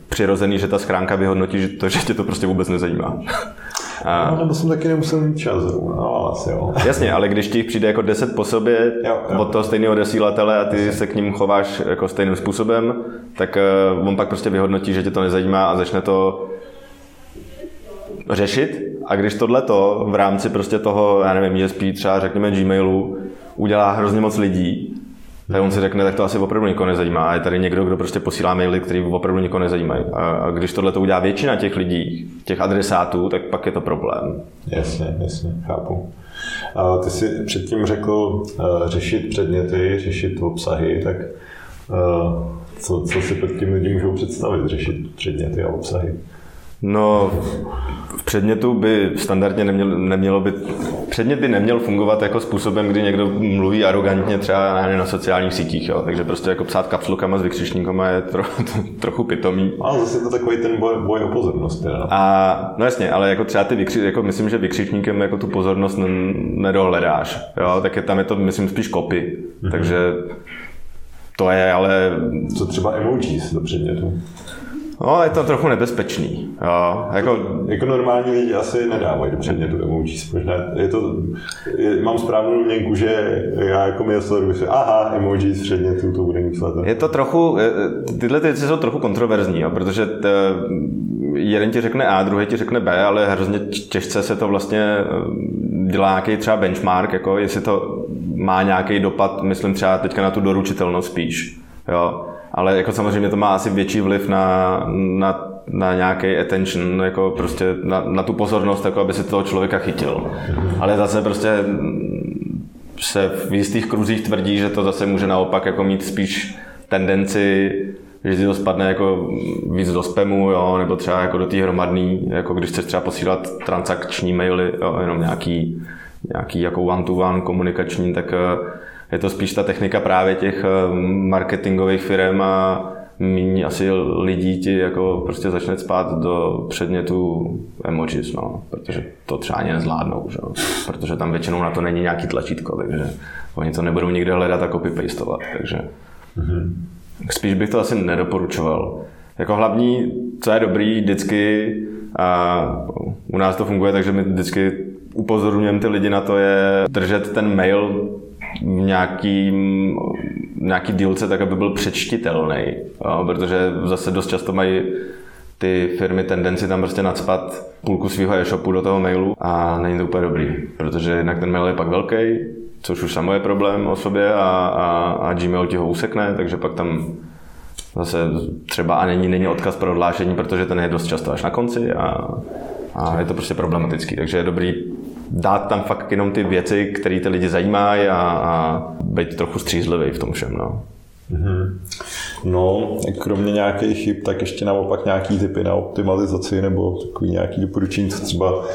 [SPEAKER 2] přirozený, že ta schránka vyhodnotí že to, že tě to prostě vůbec nezajímá.
[SPEAKER 1] A... No, nebo jsem taky nemusel mít čas zrovna, no, asi jo.
[SPEAKER 2] Jasně, ale když ti přijde jako deset po sobě jo, jo. od toho stejného odesílatele a ty Jasně. se k ním chováš jako stejným způsobem, tak uh, on pak prostě vyhodnotí, že tě to nezajímá a začne to řešit. A když tohle to v rámci prostě toho, já nevím, ESP třeba řekněme Gmailu, udělá hrozně moc lidí, tak on si řekne, tak to asi opravdu nikoho nezajímá. A je tady někdo, kdo prostě posílá maily, který opravdu nikoho nezajímají. A, když tohle to udělá většina těch lidí, těch adresátů, tak pak je to problém.
[SPEAKER 1] Jasně, jasně, chápu. A ty jsi předtím řekl uh, řešit předměty, řešit obsahy, tak uh, co, co si pod tím lidi můžou představit, řešit předměty a obsahy?
[SPEAKER 2] No, v předmětu by standardně neměl, nemělo být, předmět by neměl fungovat jako způsobem, kdy někdo mluví arrogantně třeba na, na sociálních sítích, jo. takže prostě jako psát kapslukama s vykřičníkama je tro, to, trochu pitomý.
[SPEAKER 1] Ale zase to takový ten boj, boj o pozornost. Teda.
[SPEAKER 2] A, no jasně, ale jako třeba ty vykři, jako myslím, že vykřičníkem jako tu pozornost nedohledáš, jo, tak je tam je to, myslím, spíš kopy, mm-hmm. takže to je ale...
[SPEAKER 1] Co třeba emojis do předmětu?
[SPEAKER 2] No, je to trochu nebezpečný. Jo, jako...
[SPEAKER 1] jako normální lidi asi nedávají do předmětu emojis. Možná je to, je, mám správnou měnku, že já jako mi sleduju si, aha, emojis z předmětu, to bude myslet.
[SPEAKER 2] Je to trochu, tyhle věci jsou trochu kontroverzní, jo, protože t, jeden ti řekne A, druhý ti řekne B, ale hrozně těžce se to vlastně dělá nějaký třeba benchmark, jako jestli to má nějaký dopad, myslím třeba teďka na tu doručitelnost spíš. Jo ale jako samozřejmě to má asi větší vliv na, na, na nějaký attention, jako prostě na, na tu pozornost, jako aby si toho člověka chytil. Ale zase prostě se v jistých kruzích tvrdí, že to zase může naopak jako mít spíš tendenci že ti to spadne jako víc do spamu, jo, nebo třeba jako do té hromadný, jako když chceš třeba posílat transakční maily, jo, jenom nějaký, nějaký jako one-to-one komunikační, tak je to spíš ta technika právě těch eh, marketingových firm a méně asi lidí ti jako prostě začne spát do předmětu emojis, no, protože to třeba ani nezvládnou, že? protože tam většinou na to není nějaký tlačítko, takže oni to nebudou nikde hledat a copy-pastovat, takže mm-hmm. spíš bych to asi nedoporučoval. Jako hlavní, co je dobrý, vždycky a u nás to funguje, takže my vždycky upozorňujeme ty lidi na to je držet ten mail v nějakým, nějaký dílce tak, aby byl přečtitelný, protože zase dost často mají ty firmy tendenci tam prostě nadspat půlku svého e-shopu do toho mailu a není to úplně dobrý, protože jednak ten mail je pak velký, což už samo je problém o sobě a, a, a Gmail ti ho usekne, takže pak tam zase třeba a není, není odkaz pro odhlášení, protože ten je dost často až na konci a, a je to prostě problematický, takže je dobrý dát tam fakt jenom ty věci, které ty lidi zajímají a, a být trochu střízlivý v tom všem. No.
[SPEAKER 1] Mm-hmm. No, kromě nějakých chyb, tak ještě naopak nějaký typy na optimalizaci nebo takový nějaký doporučení, co třeba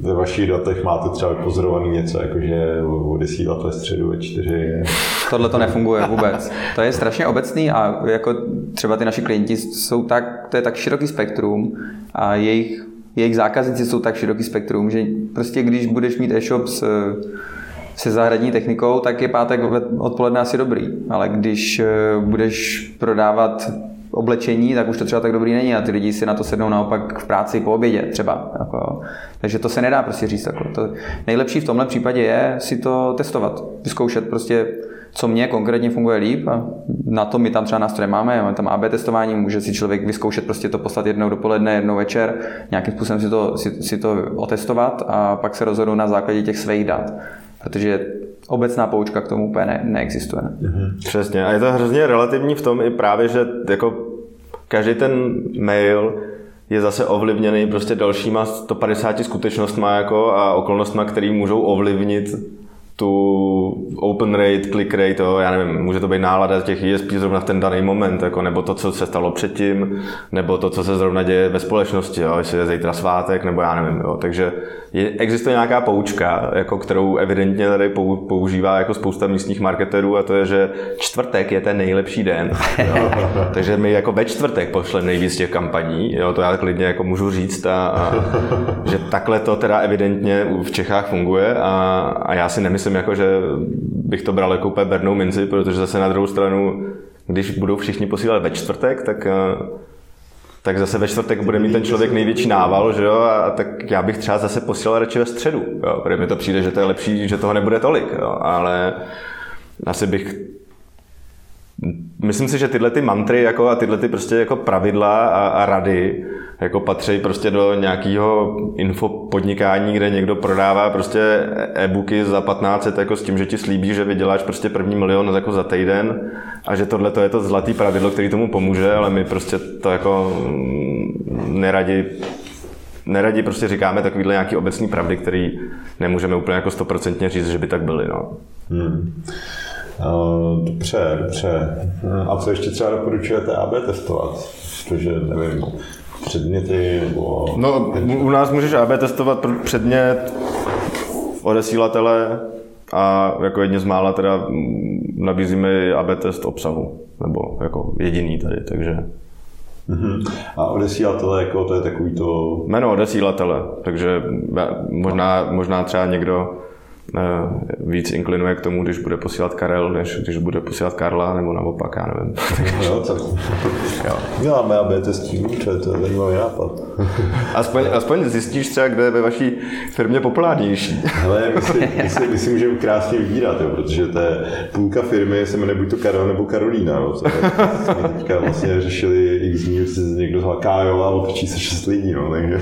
[SPEAKER 1] ve vašich datech máte třeba pozorovaný něco, jakože odesílat ve středu ve čtyři.
[SPEAKER 3] Tohle to nefunguje vůbec. To je strašně obecný a jako třeba ty naši klienti jsou tak, to je tak široký spektrum a jejich, jejich zákazníci jsou tak široký spektrum, že prostě když budeš mít e-shop s se zahradní technikou, tak je pátek odpoledne asi dobrý. Ale když eh, budeš prodávat oblečení, tak už to třeba tak dobrý není a ty lidi si na to sednou naopak v práci po obědě třeba. Jako, takže to se nedá prostě říct. Jako, to nejlepší v tomhle případě je si to testovat, vyzkoušet prostě co mě konkrétně funguje líp a na to my tam třeba nástroje máme, máme tam AB testování, může si člověk vyzkoušet prostě to poslat jednou dopoledne, jednou večer, nějakým způsobem si to, si, si to otestovat a pak se rozhodnout na základě těch svých dat protože obecná poučka k tomu úplně ne, neexistuje.
[SPEAKER 2] Mm-hmm. Přesně. A je to hrozně relativní v tom i právě, že jako každý ten mail je zase ovlivněný prostě dalšíma 150 skutečnostma jako a okolnostma, které můžou ovlivnit tu open rate, click rate, to, já nevím, může to být nálada těch ESP zrovna v ten daný moment, jako, nebo to, co se stalo předtím, nebo to, co se zrovna děje ve společnosti, jo, jestli je zítra svátek, nebo já nevím. Jo. Takže je, existuje nějaká poučka, jako, kterou evidentně tady používá jako spousta místních marketerů a to je, že čtvrtek je ten nejlepší den. Jo. Takže my jako ve čtvrtek pošleme nejvíc těch kampaní, jo, to já klidně jako můžu říct, a, a, že takhle to teda evidentně v Čechách funguje a, a já si nemyslím, jako, že bych to bral jako úplně bernou minci, protože zase na druhou stranu, když budou všichni posílat ve čtvrtek, tak tak zase ve čtvrtek bude mít ten člověk největší nával, že jo, a tak já bych třeba zase posílal radši ve středu, jo, protože mi to přijde, že to je lepší, že toho nebude tolik, jo, ale asi bych Myslím si, že tyhle ty mantry jako a tyhle ty prostě jako pravidla a, a rady jako patří prostě do nějakého infopodnikání, kde někdo prodává prostě e-booky za 15 jako s tím, že ti slíbí, že vyděláš prostě první milion jako za týden a že tohle to je to zlatý pravidlo, který tomu pomůže, ale my prostě to jako mm, neradi neradi prostě říkáme takovýhle nějaký obecný pravdy, který nemůžeme úplně jako stoprocentně říct, že by tak byly. No. Hmm.
[SPEAKER 1] Uh, dobře, dobře. A co ještě třeba doporučujete AB testovat? Protože nevím, předměty nebo...
[SPEAKER 2] No, u nás můžeš AB testovat předmět, odesílatele a jako jedně z mála teda nabízíme AB test obsahu, nebo jako jediný tady, takže...
[SPEAKER 1] Uh-huh. A odesílatele, jako to je takový to...
[SPEAKER 2] Jméno odesílatele, takže možná, možná třeba někdo víc inklinuje k tomu, když bude posílat Karel, než když bude posílat Karla, nebo naopak, já nevím.
[SPEAKER 1] jo, tak jo. Děláme AB testing, to je to zajímavý nápad.
[SPEAKER 2] aspoň, aspoň zjistíš třeba, kde je ve vaší firmě populárnější.
[SPEAKER 1] Ale my si, my si, my si můžeme krásně vybírat, jo, protože to je půlka firmy se jmenuje buď to Karel nebo Karolína. No, jsme teďka vlastně řešili x dní, že někdo zval Kájo a otočí se šest lidí. No, takže.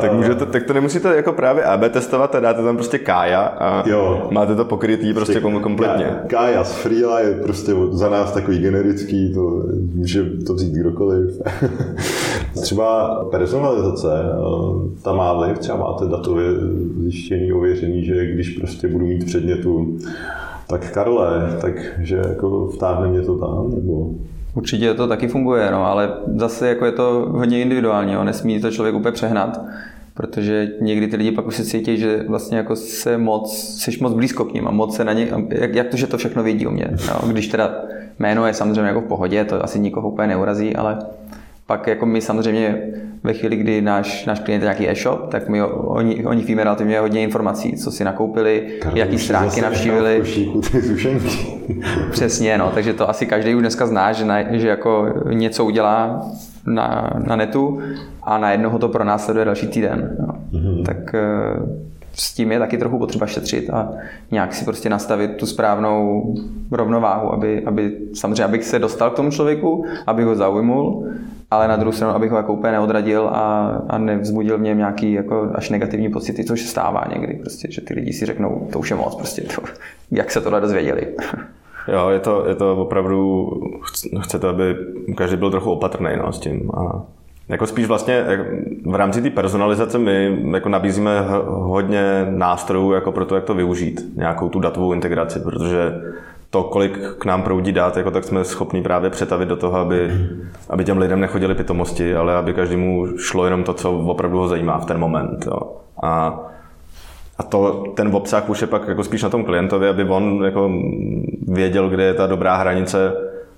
[SPEAKER 2] tak, můžete, tak to nemusíte jako právě AB testovat a dáte tam prostě Kája a jo. máte to pokrytý prostě, prostě kompletně.
[SPEAKER 1] Kája z Freela je prostě za nás takový generický, to může to vzít kdokoliv. třeba personalizace, eh, tam má vliv, třeba máte datově zjištěný, ověřený, že když prostě budu mít předmětu tak Karle, takže jako vtáhne mě to tam, nebo...
[SPEAKER 3] Určitě to taky funguje, no, ale zase jako je to hodně individuální, jo, nesmí to člověk úplně přehnat protože někdy ty lidi pak už se cítí, že vlastně jako se moc, jsi moc blízko k ním a moc se na ně, jak, jak to, že to všechno vědí o mě. No, když teda jméno je samozřejmě jako v pohodě, to asi nikoho úplně neurazí, ale pak jako my samozřejmě ve chvíli, kdy náš, náš klient je nějaký e-shop, tak my oni, oni víme relativně hodně informací, co si nakoupili, Karlo, jaký stránky navštívili. Přesně, no, takže to asi každý už dneska zná, že, na, že jako něco udělá na, na netu a na jednoho to pronásleduje další týden. No. Mm-hmm. Tak eh, s tím je taky trochu potřeba šetřit a nějak si prostě nastavit tu správnou rovnováhu, aby, aby samozřejmě abych se dostal k tomu člověku, aby ho zaujmul, ale na druhou stranu, abych ho jako úplně neodradil a, a nevzbudil v něm nějaký jako až negativní pocity, což se stává někdy, prostě, že ty lidi si řeknou, to už je moc, prostě to, jak se tohle dozvěděli.
[SPEAKER 2] Jo, je to, je to opravdu, chce to, aby každý byl trochu opatrný no, s tím. A jako spíš vlastně v rámci té personalizace my jako nabízíme hodně nástrojů jako pro to, jak to využít, nějakou tu datovou integraci, protože to, kolik k nám proudí dát, jako tak jsme schopni právě přetavit do toho, aby, aby těm lidem nechodili pitomosti, ale aby každému šlo jenom to, co opravdu ho zajímá v ten moment. Jo. A, a to, ten obsah už je pak jako spíš na tom klientovi, aby on jako věděl, kde je ta dobrá hranice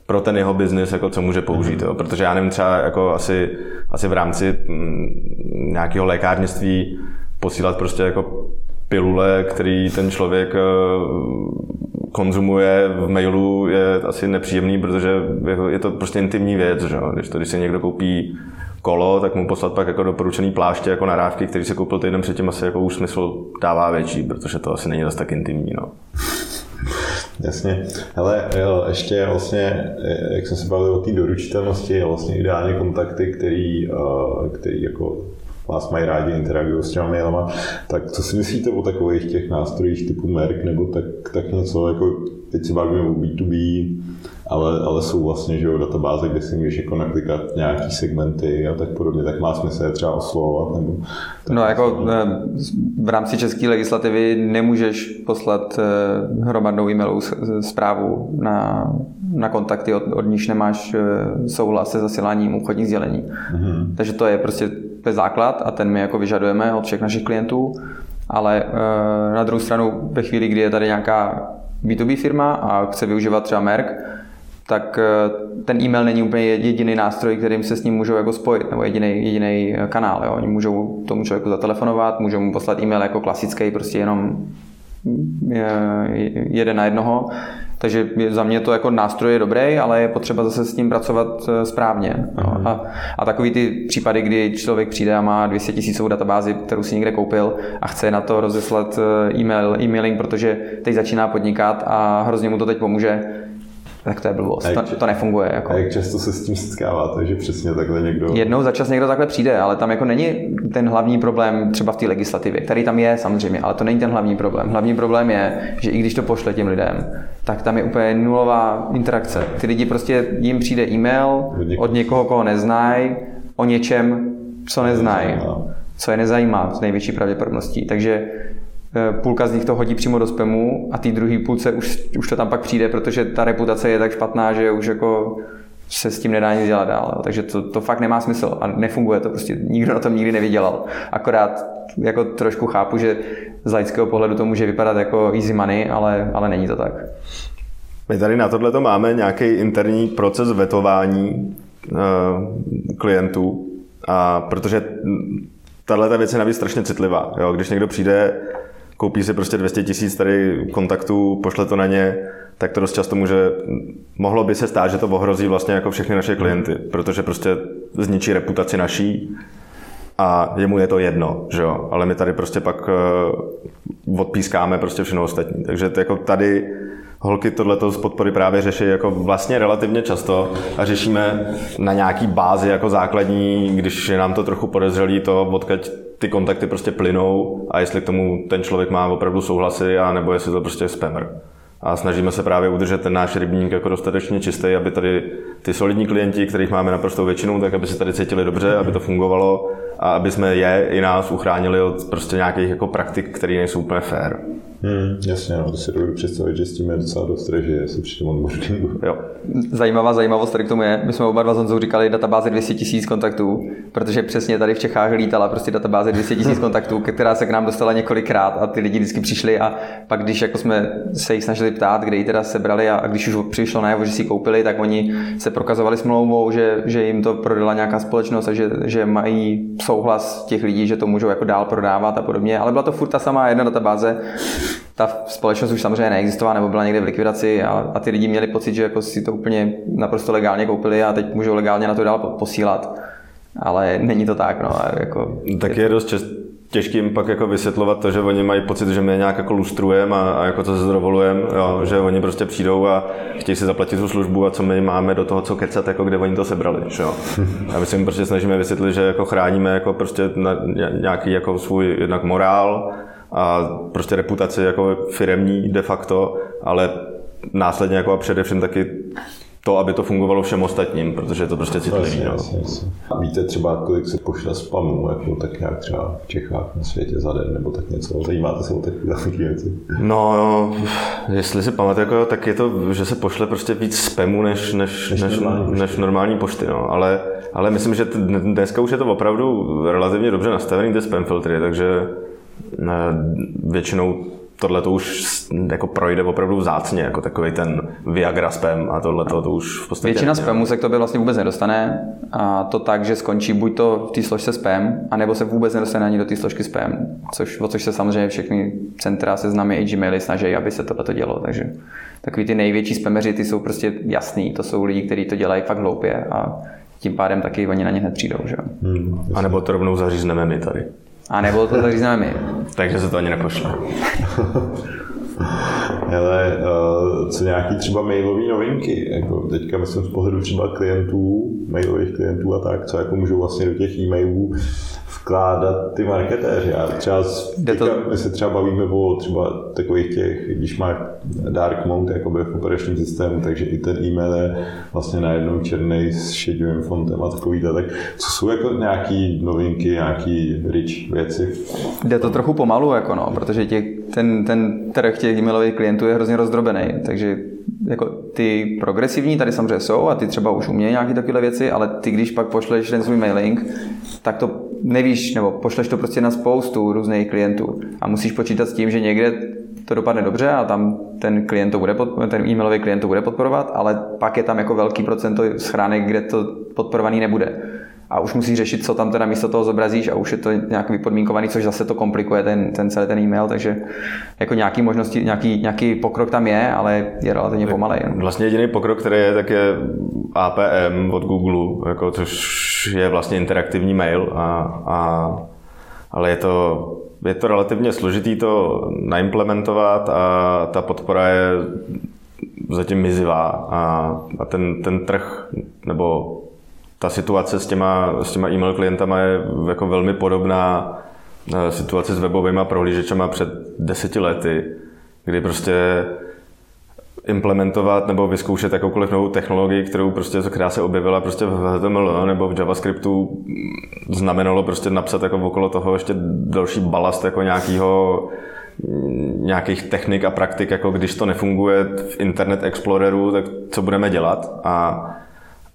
[SPEAKER 2] pro ten jeho biznis, jako co může použít. Jo. Protože já nevím, třeba jako asi, asi v rámci mm, nějakého lékárnictví posílat prostě jako pilule, který ten člověk eh, konzumuje v mailu, je asi nepříjemný, protože je to prostě intimní věc. Že? Když, to, když si někdo koupí kolo, tak mu poslat pak jako doporučený pláště jako narávky, který se koupil týden předtím, asi jako už smysl dává větší, protože to asi není zase tak intimní. No.
[SPEAKER 1] Jasně. Hele, jo, ještě vlastně, jak jsem se bavil o té doručitelnosti, vlastně ideálně kontakty, který, eh, který jako vás mají rádi, interagují s těma mailama, tak co si myslíte o takových těch nástrojích typu Merck nebo tak, tak něco, jako teď si bavíme o B2B, ale, ale jsou vlastně že jo, databáze, kde si můžeš jako naklikat nějaký segmenty a tak podobně, tak má smysl je třeba oslovovat? Nebo
[SPEAKER 3] no jako eh, v rámci české legislativy nemůžeš poslat eh, hromadnou e-mailovou zprávu na, na kontakty, od, od níž nemáš eh, souhlas se zasíláním obchodních sdělení. Mm-hmm. Takže to je prostě to je základ a ten my jako vyžadujeme od všech našich klientů, ale na druhou stranu ve chvíli, kdy je tady nějaká B2B firma a chce využívat třeba Merck, tak eh, ten e-mail není úplně jediný nástroj, kterým se s ním můžou jako spojit, nebo jediný, jediný eh, kanál. Jo. Oni můžou tomu člověku zatelefonovat, můžou mu poslat e-mail jako klasický, prostě jenom eh, jeden na jednoho. Takže za mě to jako nástroj je dobrý, ale je potřeba zase s tím pracovat správně. Mm. A, a takový ty případy, kdy člověk přijde a má 200 tisícovou databázi, kterou si někde koupil a chce na to rozeslat e-mail, e-mailing, protože teď začíná podnikat a hrozně mu to teď pomůže, tak to je blbost. To, to nefunguje. Jako.
[SPEAKER 1] A jak často se s tím setkáváte, že přesně takhle někdo...
[SPEAKER 3] Jednou za čas někdo takhle přijde, ale tam jako není ten hlavní problém třeba v té legislativě, který tam je samozřejmě, ale to není ten hlavní problém. Hlavní problém je, že i když to pošle těm lidem, tak tam je úplně nulová interakce. Ty lidi prostě, jim přijde e-mail od někoho, koho neznají, o něčem, co neznají, co je nezajímá s největší pravděpodobností. Takže půlka z nich to hodí přímo do spamu a ty druhý půlce už, už to tam pak přijde, protože ta reputace je tak špatná, že už jako se s tím nedá nic dělat dál. Takže to, to fakt nemá smysl a nefunguje to prostě. Nikdo na tom nikdy nevydělal. Akorát jako trošku chápu, že z laického pohledu to může vypadat jako easy money, ale, ale není to tak.
[SPEAKER 2] My tady na tohle máme nějaký interní proces vetování uh, klientů, a protože tahle věc je navíc strašně citlivá. Jo? Když někdo přijde koupí si prostě 200 tisíc tady kontaktů, pošle to na ně, tak to dost často může, mohlo by se stát, že to ohrozí vlastně jako všechny naše klienty, protože prostě zničí reputaci naší a jemu je to jedno, že jo, ale my tady prostě pak uh, odpískáme prostě všechno ostatní. Takže to jako tady holky tohleto z podpory právě řeší jako vlastně relativně často a řešíme na nějaký bázi jako základní, když je nám to trochu podezřelý, to odkud ty kontakty prostě plynou a jestli k tomu ten člověk má opravdu souhlasy a nebo jestli to prostě je spammer. A snažíme se právě udržet ten náš rybník jako dostatečně čistý, aby tady ty solidní klienti, kterých máme naprostou většinu, tak aby se tady cítili dobře, aby to fungovalo a aby jsme je i nás uchránili od prostě nějakých jako praktik, které nejsou úplně fair.
[SPEAKER 1] Hmm, jasně, no, to si dovedu představit, že s tím je docela dost režie, se při tom onboardingu.
[SPEAKER 3] Jo. Zajímavá zajímavost tady k tomu je, my jsme oba dva s Honzou říkali databáze 200 tisíc kontaktů, protože přesně tady v Čechách lítala prostě databáze 200 tisíc kontaktů, která se k nám dostala několikrát a ty lidi vždycky přišli a pak když jako jsme se jich snažili ptát, kde ji teda sebrali a když už přišlo najevo, že si ji koupili, tak oni se prokazovali smlouvou, že, že jim to prodala nějaká společnost a že, že mají souhlas těch lidí, že to můžou jako dál prodávat a podobně, ale byla to furt ta samá jedna databáze, ta společnost už samozřejmě neexistovala nebo byla někde v likvidaci a, a ty lidi měli pocit, že jako si to úplně naprosto legálně koupili a teď můžou legálně na to dál posílat. Ale není to tak, no. Jako,
[SPEAKER 2] tak je, je dost čest, těžkým pak jako vysvětlovat to, že oni mají pocit, že my nějak jako lustrujeme a, a, jako to se zdovolujeme, že oni prostě přijdou a chtějí si zaplatit tu službu a co my máme do toho, co kecat, jako kde oni to sebrali. Že jo. A my si jim prostě snažíme vysvětlit, že jako chráníme jako prostě na, nějaký jako svůj jednak morál, a prostě reputaci jako firemní de facto, ale následně jako a především taky to, aby to fungovalo všem ostatním, protože je to prostě citlivý. No.
[SPEAKER 1] A víte třeba, kolik se pošle spamu, jako tak nějak třeba v Čechách na světě za den, nebo tak něco? Zajímáte se o takové věci?
[SPEAKER 2] No, no, jestli si pamatuje, jako, tak je to, že se pošle prostě víc spamu než, než, než, než, normální, než normální pošty. No. Ale, ale myslím, že dneska už je to opravdu relativně dobře nastavený, ty spam filtry, takže většinou tohle to už jako projde opravdu vzácně, jako takový ten Viagra spam a tohle to už v podstatě...
[SPEAKER 3] Většina spamu se k tobě vlastně vůbec nedostane a to tak, že skončí buď to v té složce spam, anebo se vůbec nedostane ani do té složky spam, což, o což se samozřejmě všechny centra, seznamy i Gmaily snaží, aby se tohle to dělo, takže takový ty největší spameři, ty jsou prostě jasný, to jsou lidi, kteří to dělají fakt hloupě a tím pádem taky oni na ně hned přijdou, že?
[SPEAKER 2] Hmm, a nebo to rovnou zařízneme my tady.
[SPEAKER 3] A nebo to zařízneme my.
[SPEAKER 2] Takže se to ani nepošle.
[SPEAKER 1] Ale uh, co nějaký třeba mailové novinky, jako teďka myslím z pohledu třeba klientů, mailových klientů a tak, co jako můžou vlastně do těch e-mailů vkládat ty marketéři. Já třeba teďka, to... my se třeba bavíme o třeba takových těch, když má dark mode jakoby v operačním systému, takže i ten e-mail je vlastně najednou černý s šedivým fontem a takový tak co jsou jako nějaký novinky, nějaký rich věci?
[SPEAKER 3] Jde to trochu pomalu, jako no, protože těch, ten, ten trh těch e-mailových klientů je hrozně rozdrobený, takže jako ty progresivní tady samozřejmě jsou a ty třeba už umějí nějaké takové věci, ale ty když pak pošleš ten svůj mailing, tak to nevíš, nebo pošleš to prostě na spoustu různých klientů. A musíš počítat s tím, že někde to dopadne dobře a tam ten klient to bude, ten e-mailový klient to bude podporovat, ale pak je tam jako velký procento schránek, kde to podporovaný nebude a už musíš řešit, co tam teda místo toho zobrazíš a už je to nějak vypodmínkovaný, což zase to komplikuje ten, ten celý ten e-mail, takže jako nějaký možnosti, nějaký, nějaký pokrok tam je, ale je relativně pomalej.
[SPEAKER 2] Vlastně jediný pokrok, který je, tak je APM od Google, jako, což je vlastně interaktivní mail, a, a, ale je to, je to relativně složitý to naimplementovat a ta podpora je zatím mizivá a, a ten, ten trh nebo ta situace s těma, s těma e-mail klientama je jako velmi podobná eh, situace s webovými prohlížečema před deseti lety, kdy prostě implementovat nebo vyzkoušet jakoukoliv novou technologii, kterou prostě, která se objevila prostě v HTML nebo v JavaScriptu, znamenalo prostě napsat jako okolo toho ještě další balast jako nějakýho nějakých technik a praktik, jako když to nefunguje v Internet Exploreru, tak co budeme dělat? A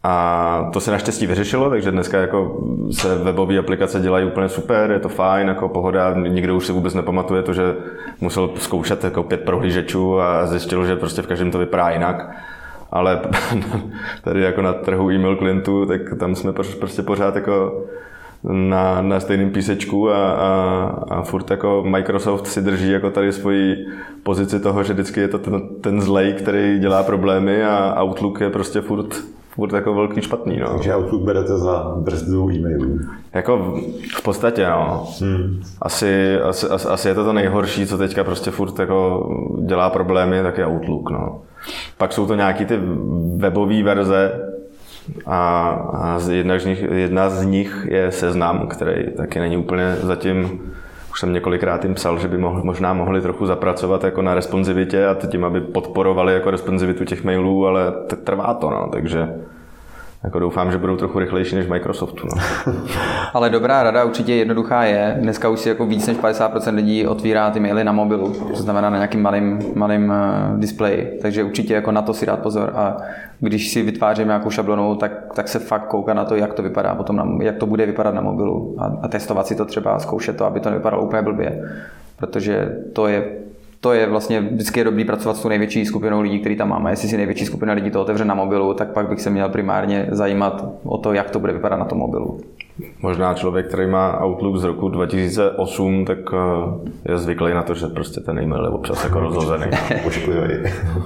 [SPEAKER 2] a to se naštěstí vyřešilo, takže dneska jako se webové aplikace dělají úplně super, je to fajn, jako pohoda, nikdo už si vůbec nepamatuje to, že musel zkoušet jako pět prohlížečů a zjistil, že prostě v každém to vypadá jinak. Ale tady jako na trhu e-mail klientů, tak tam jsme prostě pořád jako na, na stejném písečku a, a, a furt jako Microsoft si drží jako tady svoji pozici toho, že vždycky je to ten, ten zlej, který dělá problémy a Outlook je prostě furt furt jako velký špatný. No.
[SPEAKER 1] Takže Outlook berete za brzdu e-mailů.
[SPEAKER 2] Jako v podstatě, no. Hmm. Asi, asi, asi, asi, je to to nejhorší, co teďka prostě furt jako dělá problémy, tak je Outlook, no. Pak jsou to nějaký ty webové verze, a, a jedna, z nich, jedna z nich je seznam, který taky není úplně zatím už jsem několikrát jim psal, že by mohli, možná mohli trochu zapracovat jako na responsivitě a tím, aby podporovali jako responsivitu těch mailů, ale trvá to, no, takže jako doufám, že budou trochu rychlejší než Microsoftu. No.
[SPEAKER 3] Ale dobrá rada určitě jednoduchá je. Dneska už si jako víc než 50% lidí otvírá ty maily na mobilu, to znamená na nějakým malým, malým uh, displeji. Takže určitě jako na to si dát pozor. A když si vytváříme nějakou šablonu, tak, tak se fakt kouká na to, jak to vypadá potom, na, jak to bude vypadat na mobilu. A, a testovat si to třeba, zkoušet to, aby to nevypadalo úplně blbě. Protože to je to je vlastně vždycky je dobrý pracovat s tou největší skupinou lidí, který tam máme. Jestli si největší skupina lidí to otevře na mobilu, tak pak bych se měl primárně zajímat o to, jak to bude vypadat na tom mobilu.
[SPEAKER 2] Možná člověk, který má Outlook z roku 2008, tak eh, je zvyklý na to, že prostě ten e-mail je občas jako rozhozený.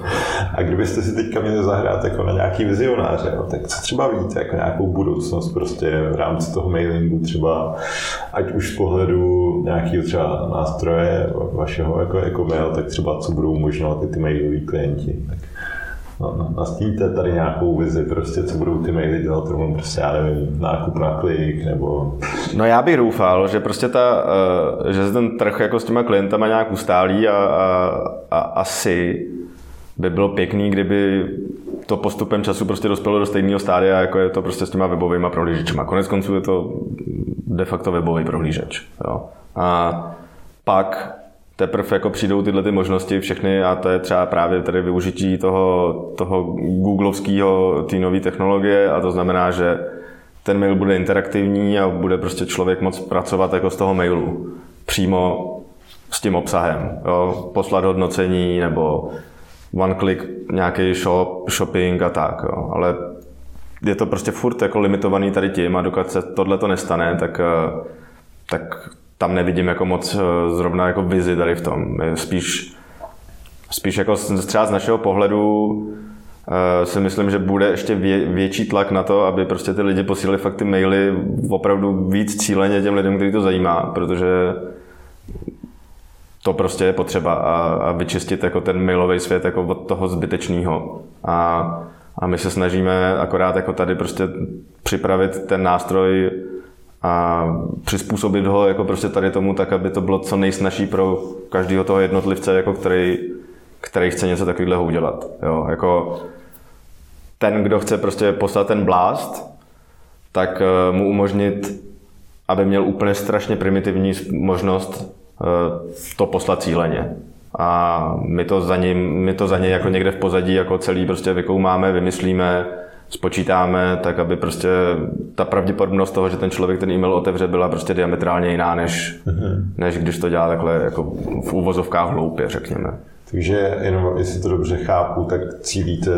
[SPEAKER 1] A kdybyste si teďka měli zahrát jako na nějaký vizionáře, no, tak co třeba víte, jako nějakou budoucnost prostě v rámci toho mailingu třeba, ať už z pohledu nějakého třeba nástroje vašeho jako, jako mail, tak třeba co budou možná ty, ty mailoví klienti. Tak nastíníte tady nějakou vizi, prostě, co budou ty maily dělat, rovnou prostě, já nevím, nákup na klik, nebo...
[SPEAKER 2] No já bych doufal, že prostě ta, uh, že se ten trh jako s těma klientama nějak ustálí a, a, a asi by bylo pěkný, kdyby to postupem času prostě dospělo do stejného stádia, jako je to prostě s těma webovými prohlížečima. Konec konců je to de facto webový prohlížeč. Jo. A pak teprve jako přijdou tyhle ty možnosti všechny a to je třeba právě tady využití toho, toho googlovského, té nové technologie a to znamená, že ten mail bude interaktivní a bude prostě člověk moc pracovat jako z toho mailu přímo s tím obsahem. Jo? Poslat hodnocení nebo one click nějaký shop, shopping a tak. Jo? Ale je to prostě furt jako limitovaný tady tím a dokud se tohle to nestane, tak, eh, tak tam nevidím jako moc eh, zrovna jako vizi tady v tom. Spíš, spíš jako třeba z našeho pohledu uh, si myslím, že bude ještě vě, větší tlak na to, aby prostě ty lidi posílali fakt ty maily opravdu víc cíleně těm lidem, který to zajímá, protože to prostě je potřeba a, a vyčistit jako ten mailový svět jako od toho zbytečného. A, a my se snažíme akorát jako tady prostě připravit ten nástroj a přizpůsobit ho jako prostě tady tomu tak, aby to bylo co nejsnažší pro každého toho jednotlivce, jako který, který chce něco takového udělat. Jo, jako ten, kdo chce prostě poslat ten blast, tak eh, mu umožnit, aby měl úplně strašně primitivní možnost eh, to poslat cíleně. A my to za, ním, my to za něj jako někde v pozadí jako celý prostě vykoumáme, vymyslíme, spočítáme, tak aby prostě ta pravděpodobnost toho, že ten člověk ten e-mail otevře, byla prostě diametrálně jiná, než, mm-hmm. než když to dělá takhle jako v úvozovkách hloupě, řekněme.
[SPEAKER 1] Takže jenom, jestli to dobře chápu, tak cílíte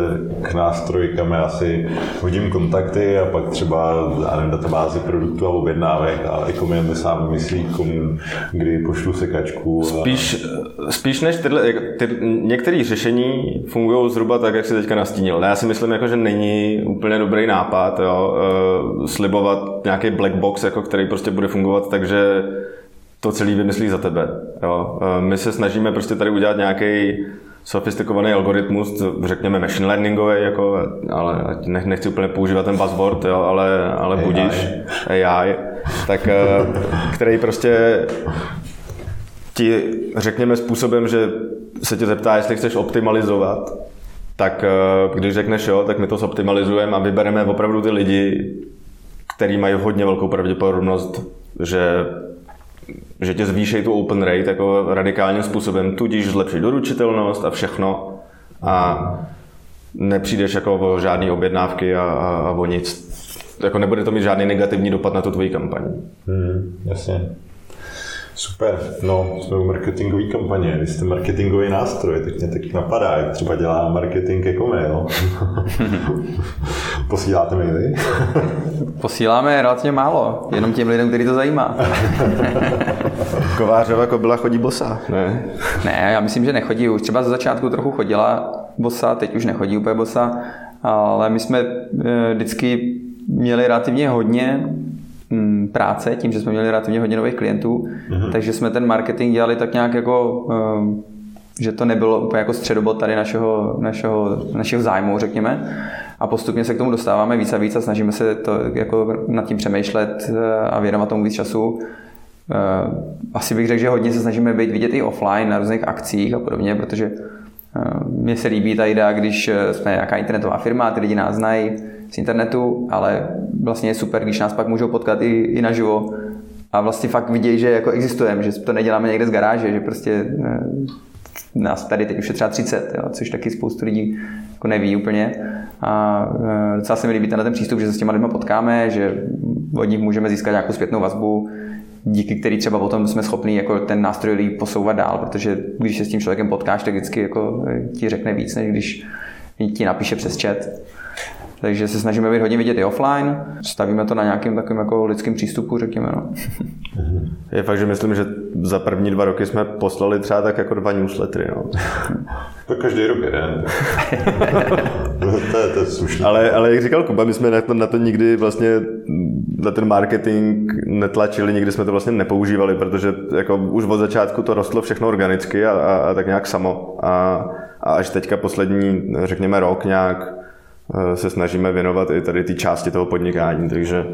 [SPEAKER 1] k nástroji, kam já si hodím kontakty a pak třeba nevím, databázi produktů a objednávek a jako mi sám vymyslí, komu, kdy pošlu sekačku.
[SPEAKER 2] A... Spíš, spíš než tyhle, ty, některé řešení fungují zhruba tak, jak si teďka nastínil. Já si myslím, jako, že není úplně dobrý nápad jo, uh, slibovat nějaký black box, jako, který prostě bude fungovat, takže to celý vymyslí za tebe. Jo. My se snažíme prostě tady udělat nějaký sofistikovaný algoritmus, řekněme machine learningový, jako, ale nechci úplně používat ten buzzword, jo, ale, ale AI. budíš, AI, tak, eh, který prostě ti řekněme způsobem, že se tě zeptá, jestli chceš optimalizovat, tak eh, když řekneš jo, tak my to zoptimalizujeme a vybereme opravdu ty lidi, který mají hodně velkou pravděpodobnost, že že tě zvýší tu open rate jako radikálním způsobem, tudíž zlepší doručitelnost a všechno a nepřijdeš jako o žádné objednávky a, a, a o nic. Jako nebude to mít žádný negativní dopad na tu tvoji kampaň.
[SPEAKER 1] Hmm, jasně. Super, no, jsme u marketingové kampaně. Vy jste marketingový nástroj, tak mě taky napadá, jak třeba dělá marketing jako mail. Posíláte maily?
[SPEAKER 3] Posíláme relativně málo, jenom těm lidem, který to zajímá.
[SPEAKER 2] Kovářova kobila chodí bosa, ne?
[SPEAKER 3] Ne, já myslím, že nechodí. Už třeba za začátku trochu chodila bosa, teď už nechodí úplně bosa, ale my jsme eh, vždycky měli relativně hodně Mm, práce, tím, že jsme měli relativně hodně nových klientů, mm-hmm. takže jsme ten marketing dělali tak nějak jako, ehm, že to nebylo úplně jako středobod tady našeho, našeho, našeho zájmu, řekněme. A postupně se k tomu dostáváme víc a víc a snažíme se to jako nad tím přemýšlet eh, a věnovat tomu víc času. Eh, asi bych řekl, že hodně se snažíme být vidět i offline na různých akcích a podobně, protože Mně se líbí ta idea, když jsme nějaká internetová firma, ty lidi nás znají z internetu, ale vlastně je super, když nás pak můžou potkat i, i naživo a vlastně fakt vidějí, že jako existujeme, že to neděláme někde z garáže, že prostě nás tady teď už je třeba 30, jo, což taky spoustu lidí jako neví úplně. A e, docela se mi líbí ten, přístup, že se s těma lidmi potkáme, že od nich můžeme získat nějakou zpětnou vazbu, díky který třeba potom jsme schopni jako ten nástroj líp posouvat dál, protože když se s tím člověkem potkáš, tak vždycky jako ti řekne víc, než když ti napíše přes chat. Takže se snažíme být hodně vidět i offline, stavíme to na nějakém takovém jako lidském přístupu, řekněme. No.
[SPEAKER 2] Je fakt, že myslím, že za první dva roky jsme poslali třeba tak jako dva newslettery. No.
[SPEAKER 1] To každý rok jeden. to, je, to je.
[SPEAKER 2] Ale, ale jak říkal Kuba, my jsme na to, na to nikdy vlastně na ten marketing netlačili, nikdy jsme to vlastně nepoužívali, protože jako už od začátku to rostlo všechno organicky a, a, a tak nějak samo. A, a až teďka poslední, řekněme, rok nějak se snažíme věnovat i tady ty části toho podnikání, takže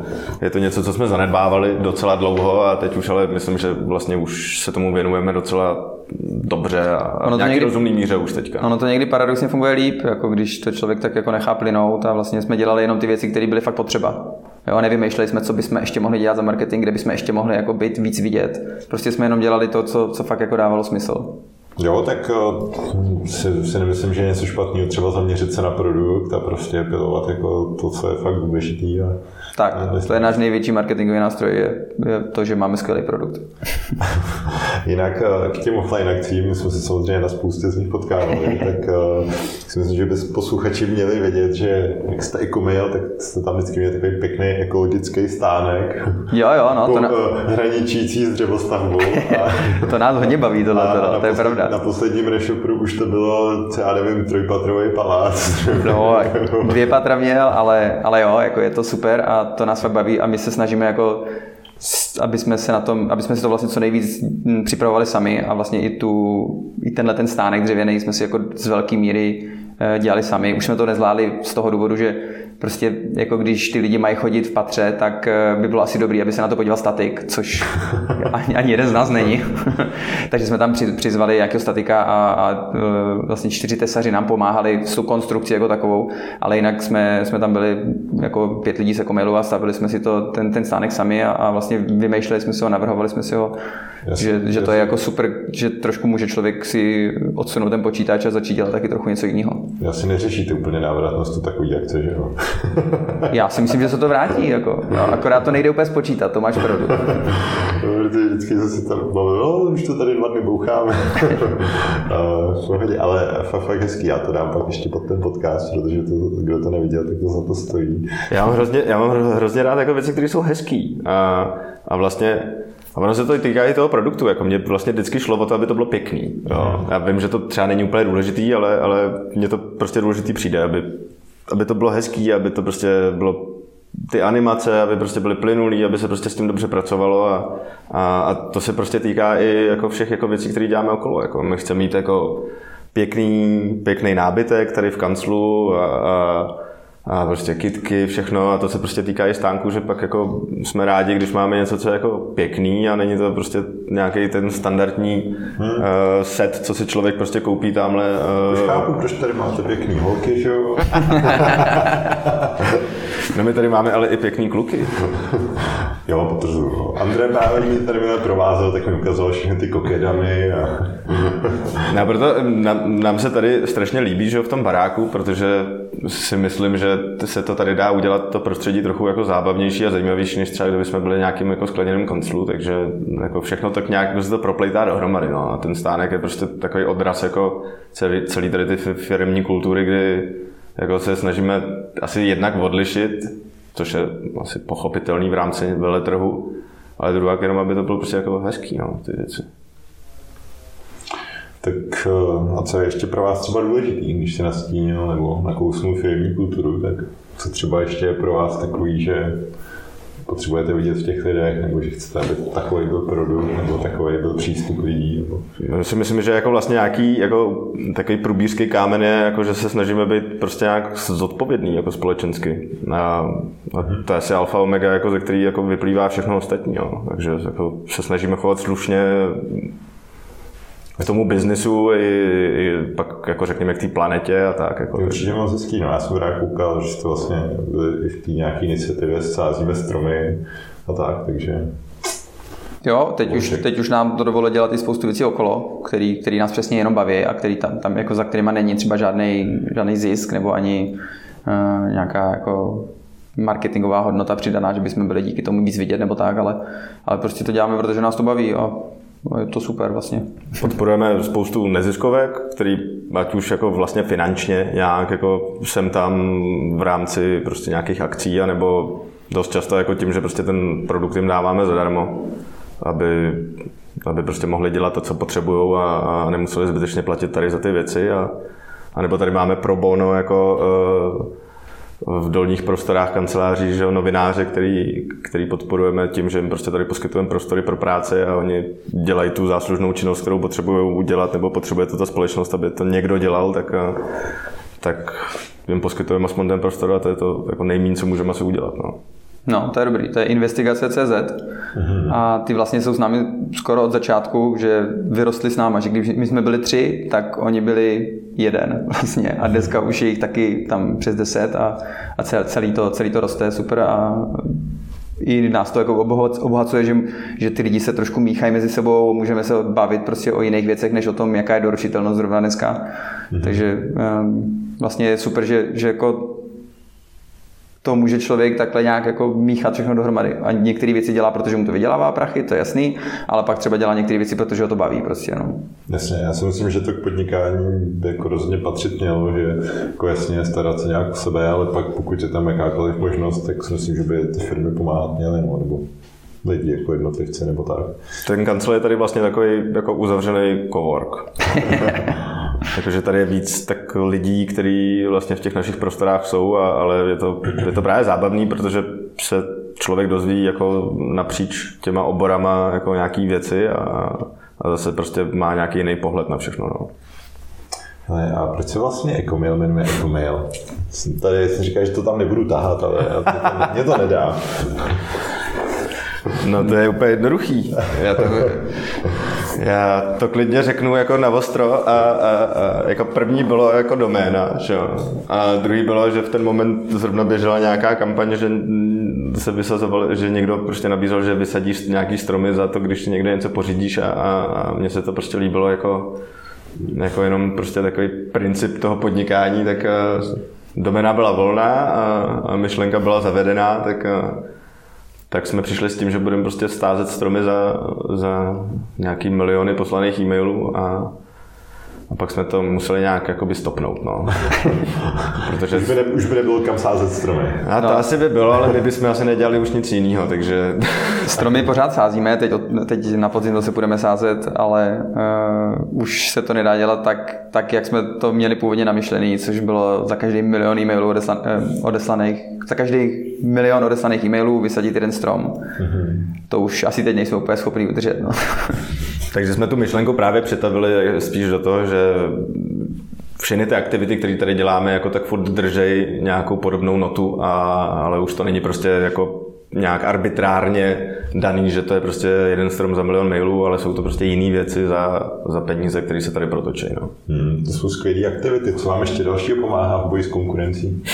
[SPEAKER 2] je to něco, co jsme zanedbávali docela dlouho a teď už ale myslím, že vlastně už se tomu věnujeme docela dobře a ono to nějaký rozumný míře už teďka.
[SPEAKER 3] Ono to někdy paradoxně funguje líp, jako když to člověk tak jako nechá plynout a vlastně jsme dělali jenom ty věci, které byly fakt potřeba. Jo, nevymýšleli jsme, co bychom ještě mohli dělat za marketing, kde bychom ještě mohli jako být víc vidět. Prostě jsme jenom dělali to, co, co fakt jako dávalo smysl.
[SPEAKER 1] Jo, tak eh, si, si nemyslím, že je něco špatného, třeba zaměřit se na produkt a prostě pilovat jako to, co je fakt důležitý. A,
[SPEAKER 3] tak, a to je náš největší marketingový nástroj, je, je to, že máme skvělý produkt.
[SPEAKER 1] Jinak eh, k těm offline akcím, my jsme se samozřejmě na spoustě z nich potkávali, tak uh, si myslím, že by posluchači měli vědět, že jak jste ekomail, tak jste tam vždycky měli takový pěkný ekologický stánek.
[SPEAKER 3] Jo, jo, no.
[SPEAKER 1] To na... hraničící s dřevostavbou. A,
[SPEAKER 3] to nás hodně baví tohle, to, to je pravda
[SPEAKER 1] na posledním rešopru už to bylo, já nevím, trojpatrový palác.
[SPEAKER 3] No, dvě patra měl, ale, ale jo, jako je to super a to nás fakt baví a my se snažíme jako aby jsme, se na tom, aby jsme si to vlastně co nejvíc připravovali sami a vlastně i, tu, i tenhle ten stánek dřevěný jsme si jako z velké míry eh, dělali sami. Už jsme to nezvládli z toho důvodu, že prostě jako když ty lidi mají chodit v patře, tak eh, by bylo asi dobré, aby se na to podíval statik, což ani, ani jeden z nás není. Takže jsme tam přizvali nějakého statika a, a eh, vlastně čtyři tesaři nám pomáhali s tu konstrukcí jako takovou, ale jinak jsme, jsme tam byli jako pět lidí se komailu a stavili jsme si to, ten, ten stánek sami a, a vlastně vymýšleli jsme si ho, navrhovali jsme si ho, jasně, že, že to je jako super, že trošku může člověk si odsunout ten počítač a začít dělat taky trochu něco jiného.
[SPEAKER 1] Já si neřešíte úplně návratnost to takový akce, že jo?
[SPEAKER 3] Já si myslím, že se to vrátí, jako. No, akorát to nejde úplně spočítat, to máš pravdu.
[SPEAKER 1] Protože vždycky zase tam bavím, no, už to tady dva dny boucháme. ale fakt hezký, já to dám pak ještě pod ten podcast, protože to, kdo to neviděl, tak to za to stojí.
[SPEAKER 2] Já mám hrozně, já mám hrozně rád jako věci, které jsou hezký. A, a vlastně a ono se to týká i toho produktu, jako mě vlastně vždycky šlo o to, aby to bylo pěkný. Jo. Já vím, že to třeba není úplně důležitý, ale, ale mně to prostě důležitý přijde, aby aby to bylo hezký, aby to prostě bylo ty animace, aby prostě byly plynulý, aby se prostě s tím dobře pracovalo a, a, a to se prostě týká i jako všech jako věcí, které děláme okolo. Jako my chceme mít jako pěkný, pěkný nábytek tady v kanclu a, a a prostě kitky, všechno a to se prostě týká i stánku, že pak jako jsme rádi, když máme něco, co je jako pěkný a není to prostě nějaký ten standardní hmm. uh, set, co si člověk prostě koupí tamhle.
[SPEAKER 1] Uh... Už chápu, proč tady máte pěkný holky, že jo?
[SPEAKER 2] no my tady máme ale i pěkný kluky.
[SPEAKER 1] jo, protože Andrej právě mě tady mě provázel, tak mi ukazoval všechny ty kokedamy a...
[SPEAKER 2] no, proto nám, nám, se tady strašně líbí, že v tom baráku, protože si myslím, že se to tady dá udělat to prostředí trochu jako zábavnější a zajímavější, než třeba kdyby jsme byli nějakým jako skleněným konclu, takže jako všechno tak nějak se to proplejtá dohromady. No. A ten stánek je prostě takový odraz jako celý, celý tady ty firmní kultury, kdy jako se snažíme asi jednak odlišit, což je asi pochopitelný v rámci veletrhu, ale druhá jenom, aby to bylo prostě jako hezký, no, ty věci.
[SPEAKER 1] Tak eh, a co je ještě pro vás třeba důležitý, když se nastínil nebo nakousnul firmní kulturu, tak co třeba ještě je pro vás takový, že potřebujete vidět v těch lidech, nebo že chcete, aby takový byl produkt, nebo takový byl přístup lidí? Nebo...
[SPEAKER 2] Já si myslím, že jako vlastně nějaký jako takový průbířský kámen je, jako že se snažíme být prostě nějak zodpovědný jako společensky. A, a to je asi alfa omega, jako ze který jako vyplývá všechno ostatní. Jo. Takže jako se snažíme chovat slušně, k tomu biznisu i, i pak jako řekněme k té planetě a tak. Jako,
[SPEAKER 1] určitě moc hezký, no já jsem rád koukal, že to vlastně v té nějaké iniciativě sázíme stromy a tak, takže
[SPEAKER 3] Jo, teď už, teď už nám to dovolilo dělat i spoustu věcí okolo, který, který nás přesně jenom baví a který tam, tam jako za kterýma není třeba žádný, žádný zisk nebo ani uh, nějaká jako marketingová hodnota přidaná, že bychom byli díky tomu víc vidět nebo tak, ale, ale prostě to děláme, protože nás to baví a je to super vlastně.
[SPEAKER 2] Podporujeme spoustu neziskovek, který ať už jako vlastně finančně nějak jako jsem tam v rámci prostě nějakých akcí, anebo dost často jako tím, že prostě ten produkt jim dáváme zadarmo, aby, aby prostě mohli dělat to, co potřebují a, a nemuseli zbytečně platit tady za ty věci. A, a nebo tady máme pro bono jako uh, v dolních prostorách kanceláří, že novináře, který, který podporujeme tím, že jim prostě tady poskytujeme prostory pro práci a oni dělají tu záslužnou činnost, kterou potřebují udělat, nebo potřebuje to ta společnost, aby to někdo dělal, tak, tak jim poskytujeme aspoň ten prostor a to je to jako nejméně, co můžeme asi udělat. No.
[SPEAKER 3] No, to je dobrý. To je investigace.cz mm-hmm. a ty vlastně jsou s námi skoro od začátku, že vyrostli s náma, že když my jsme byli tři, tak oni byli jeden vlastně a dneska už je jich taky tam přes deset a, a celý, to, celý to roste super a i nás to jako obohacuje, že, že ty lidi se trošku míchají mezi sebou, můžeme se bavit prostě o jiných věcech, než o tom, jaká je doručitelnost zrovna dneska. Mm-hmm. Takže um, vlastně je super, že, že jako to může člověk takhle nějak jako míchat všechno dohromady. A některé věci dělá, protože mu to vydělává prachy, to je jasný, ale pak třeba dělá některé věci, protože ho to baví prostě. No.
[SPEAKER 1] Jasně, já si myslím, že to k podnikání by jako rozhodně patřit mělo, že jako jasně starat se nějak o sebe, ale pak pokud je tam jakákoliv možnost, tak si myslím, že by ty firmy pomáhat měly, no, nebo lidi jako jednotlivci nebo tak.
[SPEAKER 2] Ten kancel je tady vlastně takový jako uzavřený cowork. Takže tady je víc tak lidí, kteří vlastně v těch našich prostorách jsou, a, ale je to, je to právě zábavný, protože se člověk dozví jako napříč těma oborama jako nějaký věci a, a zase prostě má nějaký jiný pohled na všechno. No.
[SPEAKER 1] Ale a proč se vlastně Ecomail jmenuje Ecomail? Tady jsem říkal, že to tam nebudu tahat, ale to tam, mě to nedá.
[SPEAKER 2] No to je úplně jednoduchý. Já to, já to klidně řeknu jako na ostro a, a, a jako první bylo jako doména, že A druhý bylo, že v ten moment zrovna běžela nějaká kampaň, že se vysazoval, že někdo prostě nabízel, že vysadíš nějaký stromy za to, když někde něco pořídíš a, a, a mně se to prostě líbilo jako, jako jenom prostě takový princip toho podnikání, tak doména byla volná a, a myšlenka byla zavedená, tak tak jsme přišli s tím, že budeme prostě stázet stromy za, za nějaký miliony poslaných e-mailů a a pak jsme to museli nějak jakoby stopnout, no.
[SPEAKER 1] Protože... Už by, ne, už by nebylo kam sázet stromy.
[SPEAKER 2] A to no. asi by bylo, ale my bychom asi nedělali už nic jiného, takže...
[SPEAKER 3] Stromy pořád sázíme, teď, teď na podzim to se budeme sázet, ale uh, už se to nedá dělat tak, tak, jak jsme to měli původně namyšlený, což bylo za každý milion e-mailů odeslan, uh, odeslaných, za každý milion odeslaných e-mailů vysadit jeden strom. Mm-hmm. To už asi teď nejsme úplně schopni udržet, no.
[SPEAKER 2] Takže jsme tu myšlenku právě přetavili spíš do toho, že všechny ty aktivity, které tady děláme, jako tak furt držej nějakou podobnou notu, a, ale už to není prostě jako nějak arbitrárně daný, že to je prostě jeden strom za milion mailů, ale jsou to prostě jiné věci za, za peníze, které se tady protočí. No.
[SPEAKER 1] Hmm, to jsou skvělé aktivity. Co vám ještě dalšího pomáhá v boji s konkurencí?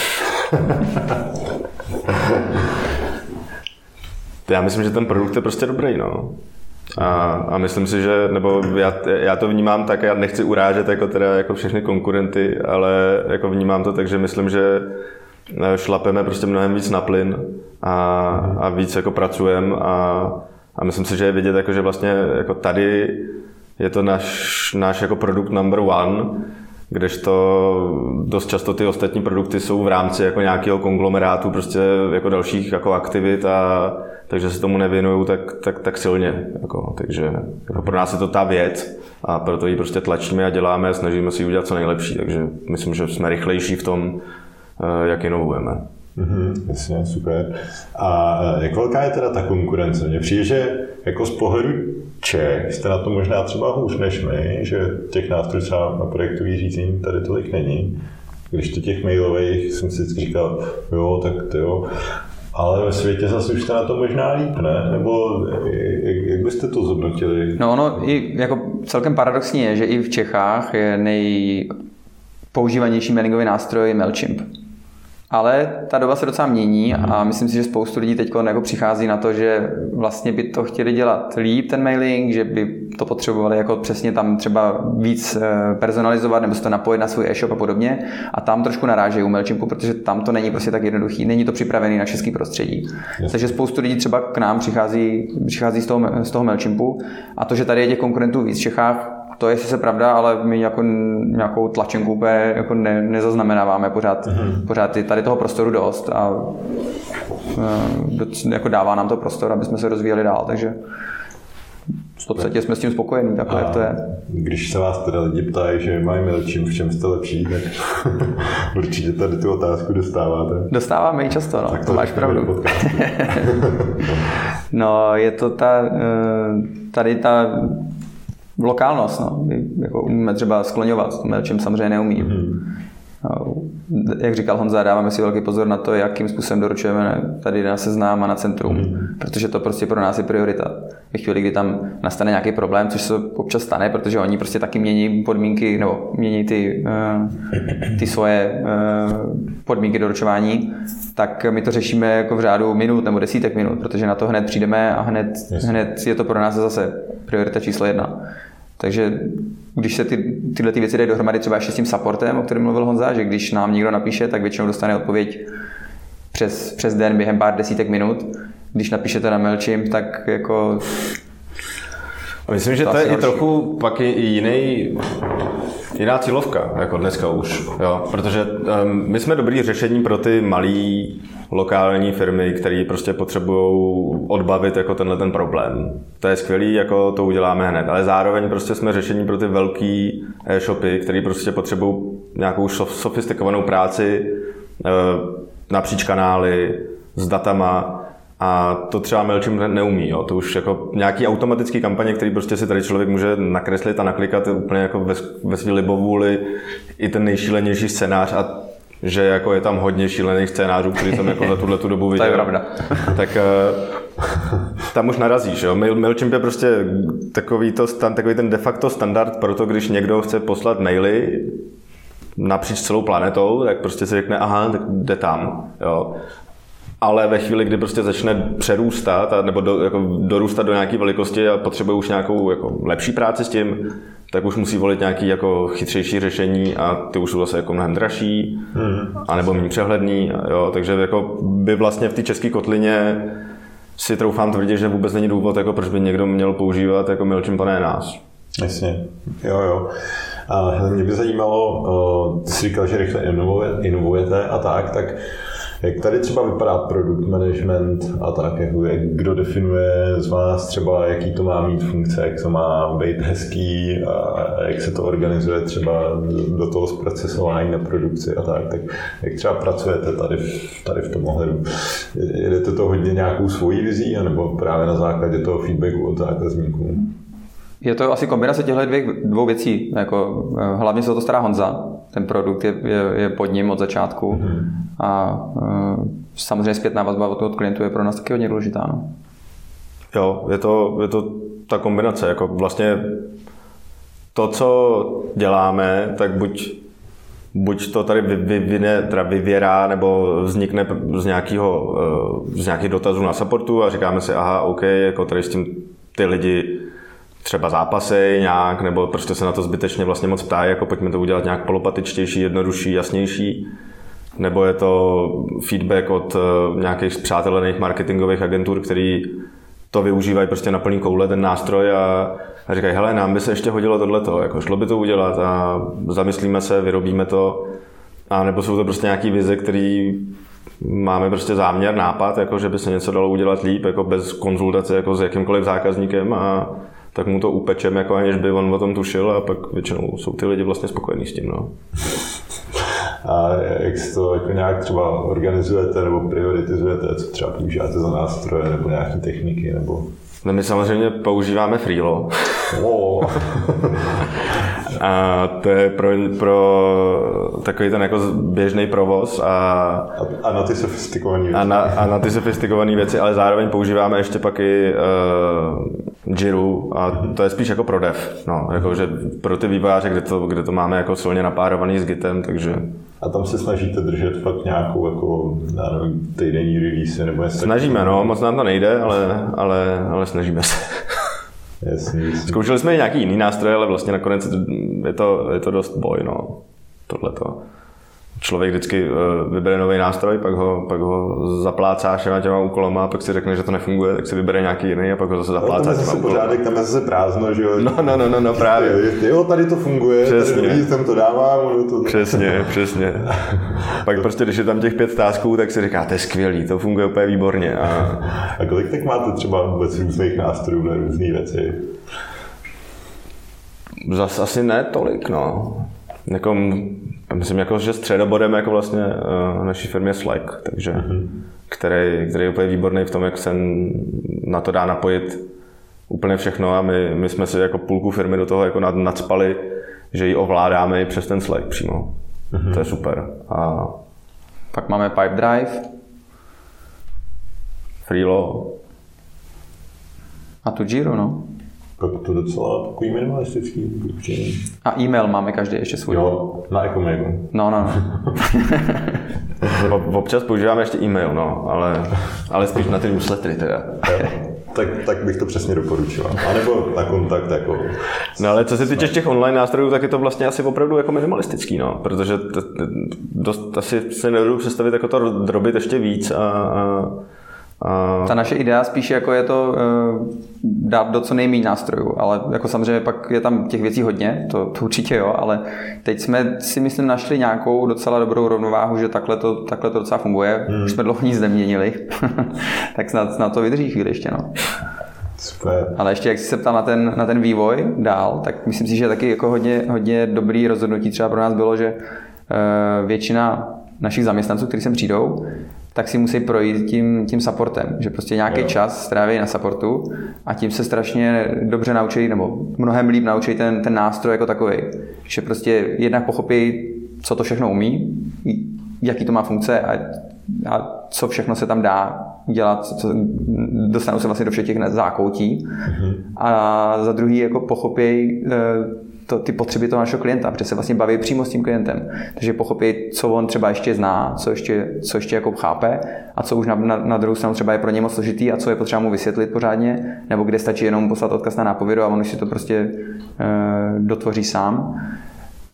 [SPEAKER 2] Já myslím, že ten produkt je prostě dobrý. No. A, a myslím si, že, nebo já, já to vnímám tak, já nechci urážet jako teda jako všechny konkurenty, ale jako vnímám to tak, že myslím, že eh, šlapeme prostě mnohem víc na plyn a, a víc jako pracujeme a, a myslím si, že je vidět, jako, že vlastně jako tady je to náš, náš jako produkt number one, kdežto dost často ty ostatní produkty jsou v rámci jako nějakého konglomerátu prostě jako dalších jako aktivit a takže se tomu nevěnují tak, tak, tak silně. Jako, takže jako pro nás je to ta věc a proto ji prostě tlačíme a děláme a snažíme si ji udělat co nejlepší. Takže myslím, že jsme rychlejší v tom, eh, jak inovujeme.
[SPEAKER 1] Mm-hmm, jasně, super. A eh, jak velká je teda ta konkurence? Mně přijde, že jako z pohledu Čech jste na to možná třeba hůř než my, že těch nástrojů třeba na projektový řízení tady tolik není. Když to těch mailových jsem si vždycky říkal, jo, tak to jo, Ale ve světě zase už jste na to možná líp, ne? Nebo jak, jak byste to zhodnotili?
[SPEAKER 3] No ono i jako celkem paradoxní je, že i v Čechách je nejpoužívanější mailingový nástroj MailChimp. Ale ta doba se docela mění a myslím si, že spoustu lidí teď jako přichází na to, že vlastně by to chtěli dělat líp ten mailing, že by to potřebovali jako přesně tam třeba víc eh, personalizovat nebo se to napojit na svůj e-shop a podobně. A tam trošku narážejí u MailChimpu, protože tam to není prostě tak jednoduchý, není to připravený na český prostředí. Yes. Takže spoustu lidí třeba k nám přichází, přichází z toho, z toho MailChimpu a to, že tady je těch konkurentů víc v Čechách, to je sice pravda, ale my jako nějakou tlačenku úplně jako ne, nezaznamenáváme pořád, mm-hmm. pořád je tady toho prostoru dost a e, jako dává nám to prostor, aby jsme se rozvíjeli dál, takže v podstatě jsme s tím spokojení, takhle jak to je.
[SPEAKER 1] Když se vás teda lidi ptají, že mají milčím, v čem jste lepší, tak určitě tady tu otázku dostáváte.
[SPEAKER 3] Dostáváme ji často, no, tak to, to máš pravdu. no, je to ta, e, tady ta lokálnost. No. My jako umíme třeba skloňovat, čem samozřejmě neumí. Mm-hmm. Jak říkal Honza, dáváme si velký pozor na to, jakým způsobem doručujeme tady na seznám a na centrum, mm. protože to prostě pro nás je priorita. Ve chvíli, kdy tam nastane nějaký problém, což se občas stane, protože oni prostě taky mění podmínky, nebo mění ty, eh, ty svoje eh, podmínky doručování, tak my to řešíme jako v řádu minut nebo desítek minut, protože na to hned přijdeme a hned, hned je to pro nás zase priorita číslo jedna. Takže když se ty, tyhle ty věci dají dohromady třeba ještě s tím supportem, o kterém mluvil Honza, že když nám někdo napíše, tak většinou dostane odpověď přes, přes den během pár desítek minut. Když napíšete na MailChimp, tak jako
[SPEAKER 2] a myslím, že to, to je i trochu pak i jiný, jiná cílovka, jako dneska už, jo? protože um, my jsme dobrý řešení pro ty malé lokální firmy, které prostě potřebují odbavit jako tenhle ten problém. To je skvělý, jako to uděláme hned, ale zároveň prostě jsme řešení pro ty velké e-shopy, které prostě potřebují nějakou sofistikovanou práci uh, napříč kanály, s datama, a to třeba MailChimp neumí. Jo. To už jako nějaký automatický kampaně, který prostě si tady člověk může nakreslit a naklikat úplně jako ve, ve svý libovůli i ten nejšílenější scénář a že jako je tam hodně šílených scénářů, který jsem jako za tuhle tu dobu viděl.
[SPEAKER 3] To je pravda.
[SPEAKER 2] tak uh, tam už narazíš. Jo. Mail, MailChimp je prostě takový, to, takový ten de facto standard pro to, když někdo chce poslat maily napříč celou planetou, tak prostě si řekne, aha, tak jde tam. Jo ale ve chvíli, kdy prostě začne přerůstat a, nebo do, jako dorůstat do nějaké velikosti a potřebuje už nějakou jako lepší práci s tím, tak už musí volit nějaký jako chytřejší řešení a ty už jsou zase jako mnohem dražší, hmm. anebo méně přehledný. Jo, takže jako by vlastně v té české kotlině si troufám tvrdit, že vůbec není důvod, jako proč by někdo měl používat jako MailChimp a ne nás.
[SPEAKER 1] Jasně, jo, jo. A mě by zajímalo, ty jsi říkal, že rychle inovujete a tak, tak jak tady třeba vypadá produkt management a tak, jako jak, kdo definuje z vás třeba, jaký to má mít funkce, jak to má být hezký a jak se to organizuje třeba do toho zprocesování na produkci a tak, tak jak třeba pracujete tady tady v tom ohledu? Jedete to hodně nějakou svojí vizí, anebo právě na základě toho feedbacku od zákazníků?
[SPEAKER 3] Je to asi kombinace těchto dvou věcí. Jako, eh, hlavně se o to stará Honza. Ten produkt je, je, je pod ním od začátku. Mm-hmm. A uh, samozřejmě zpětná vazba od toho klientu je pro nás taky hodně důležitá. No.
[SPEAKER 2] Jo, je to, je to ta kombinace. Jako vlastně to, co děláme, tak buď, buď to tady vyvine, teda vyvěrá, nebo vznikne z, nějakého, eh, z nějakých dotazů na supportu a říkáme si, aha, OK, jako tady s tím ty lidi třeba zápasy nějak, nebo prostě se na to zbytečně vlastně moc ptají, jako pojďme to udělat nějak polopatičtější, jednodušší, jasnější. Nebo je to feedback od eh, nějakých zpřátelených marketingových agentur, který to využívají prostě na plný koule ten nástroj a, a říkají, hele, nám by se ještě hodilo tohleto, jako šlo by to udělat a zamyslíme se, vyrobíme to. A nebo jsou to prostě nějaký vize, který máme prostě záměr, nápad, jako že by se něco dalo udělat líp, jako bez konzultace jako s jakýmkoliv zákazníkem a tak mu to upečeme, jako aniž by on o tom tušil a pak většinou jsou ty lidi vlastně spokojení s tím. No.
[SPEAKER 1] A jak si to jako nějak třeba organizujete nebo prioritizujete, co třeba používáte za nástroje nebo nějaké techniky? Nebo...
[SPEAKER 2] No my samozřejmě používáme Freelo. Oh. A to je pro, pro takový ten jako běžný provoz a,
[SPEAKER 1] a, a na ty sofistikované věci.
[SPEAKER 2] A na, a na ty sofistikované věci, ale zároveň používáme ještě pak i uh, Jiru a to je spíš jako pro dev. No, jako, že pro ty vývojáře, kde to, kde to máme jako silně napárovaný s Gitem, takže
[SPEAKER 1] a tam se snažíte držet fakt nějakou jako, já nevím, týdenní release nebo něco
[SPEAKER 2] Snažíme, no, moc nám to nejde, ale, ale, ale snažíme se.
[SPEAKER 1] Jasně, jasně.
[SPEAKER 2] Zkoušeli jsme i nějaký jiný nástroje, ale vlastně nakonec je to, je to dost boj, no, tohleto člověk vždycky eh, vybere nový nástroj, pak ho, pak ho zaplácá všema těma úkolama, pak si řekne, že to nefunguje, tak si vybere nějaký jiný a pak ho zase zaplácá
[SPEAKER 1] no, těma úkolama. pořádek, tam je zase prázdno, že jo?
[SPEAKER 2] No, no, no, no, no právě.
[SPEAKER 1] Jo, tady to funguje, přesně. tady tam to dávám. To...
[SPEAKER 2] Přesně, přesně. pak prostě, když je tam těch pět tásků, tak si říká, to je skvělý, to funguje úplně výborně. A,
[SPEAKER 1] a kolik tak máte třeba vůbec různých nástrojů na různé věci?
[SPEAKER 2] Zas asi ne tolik, no. Jako, myslím, jako, že středobodem jako vlastně uh, naší firmy je Slack, takže, mm-hmm. který, který je úplně výborný v tom, jak se na to dá napojit úplně všechno a my, my jsme si jako půlku firmy do toho jako nad, nadspali, že ji ovládáme i přes ten Slack přímo. Mm-hmm. To je super. A
[SPEAKER 3] pak máme Pipedrive.
[SPEAKER 2] Freelo.
[SPEAKER 3] A tu Jiro, no
[SPEAKER 1] to docela takový minimalistický.
[SPEAKER 3] A e-mail máme každý ještě svůj.
[SPEAKER 1] Jo, na Ecomailu.
[SPEAKER 3] No, no,
[SPEAKER 2] no. Občas používáme ještě e-mail, no, ale, ale spíš na ty newslettery teda.
[SPEAKER 1] tak, tak bych to přesně doporučil. A nebo na kontakt jako...
[SPEAKER 2] No ale co se týče těch online nástrojů, tak je to vlastně asi opravdu jako minimalistický, no, protože t, t, dost asi se nedodu představit jako to drobit ještě víc a a...
[SPEAKER 3] Ta naše idea spíš jako je to uh, dát do co nejméně nástrojů, ale jako samozřejmě pak je tam těch věcí hodně, to, to určitě jo, ale teď jsme si myslím našli nějakou docela dobrou rovnováhu, že takhle to, takhle to docela funguje. Hmm. Už jsme dlouho nic neměnili, tak snad, snad to vydrží chvíli ještě. No.
[SPEAKER 1] Super.
[SPEAKER 3] Ale ještě jak jsi se ptal na ten, na ten vývoj dál, tak myslím si, že taky jako hodně, hodně dobrý rozhodnutí třeba pro nás bylo, že uh, většina našich zaměstnanců, kteří sem přijdou, tak si musí projít tím, tím supportem, že prostě nějaký jo. čas stráví na supportu a tím se strašně dobře naučí, nebo mnohem líp naučí ten, ten nástroj jako takový. Že prostě jednak pochopí, co to všechno umí, jaký to má funkce a, a co všechno se tam dá dělat, co, dostanou se vlastně do všech těch zákoutí. Mm-hmm. A za druhý jako pochopí to, ty potřeby toho našeho klienta, protože se vlastně baví přímo s tím klientem. Takže pochopí, co on třeba ještě zná, co ještě, co ještě jako chápe a co už na, na, na druhou stranu třeba je pro ně moc složitý a co je potřeba mu vysvětlit pořádně, nebo kde stačí jenom poslat odkaz na nápovědu a on už si to prostě e, dotvoří sám.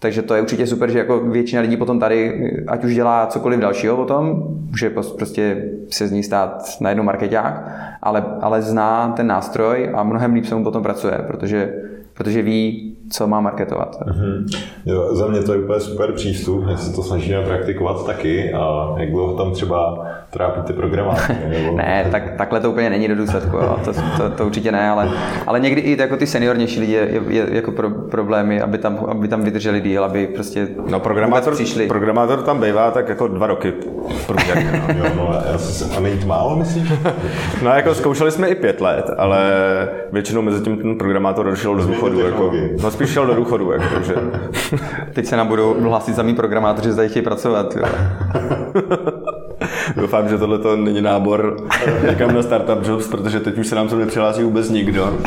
[SPEAKER 3] Takže to je určitě super, že jako většina lidí potom tady, ať už dělá cokoliv dalšího potom, může prostě se z ní stát na jednu marketák, ale, ale zná ten nástroj a mnohem líp se mu potom pracuje, protože, protože ví, co má marketovat.
[SPEAKER 1] Mm-hmm. Jo, za mě to je úplně super přístup, my se to snažíme praktikovat taky a jak dlouho tam třeba trápíte programátory?
[SPEAKER 3] Nebo... ne, tak, takhle to úplně není do důsledku, jo. To, to, to, určitě ne, ale, ale někdy i jako ty seniornější lidi je, je, jako pro, problémy, aby tam, aby tam vydrželi díl, aby prostě
[SPEAKER 2] no, programátor, přišli. Programátor tam bývá tak jako dva roky průměrně.
[SPEAKER 1] No. jo, no, a není to málo, myslíš?
[SPEAKER 2] no jako zkoušeli jsme i pět let, ale většinou mezi tím ten programátor došel do důchodu. Jako, no spíš šel do důchodu, jako, takže...
[SPEAKER 3] Teď se nám budou hlásit za mý programátoři, že zde chtějí pracovat. Jo.
[SPEAKER 2] Doufám, že tohle to není nábor někam na Startup Jobs, protože teď už se nám sem nepřihlásí vůbec nikdo.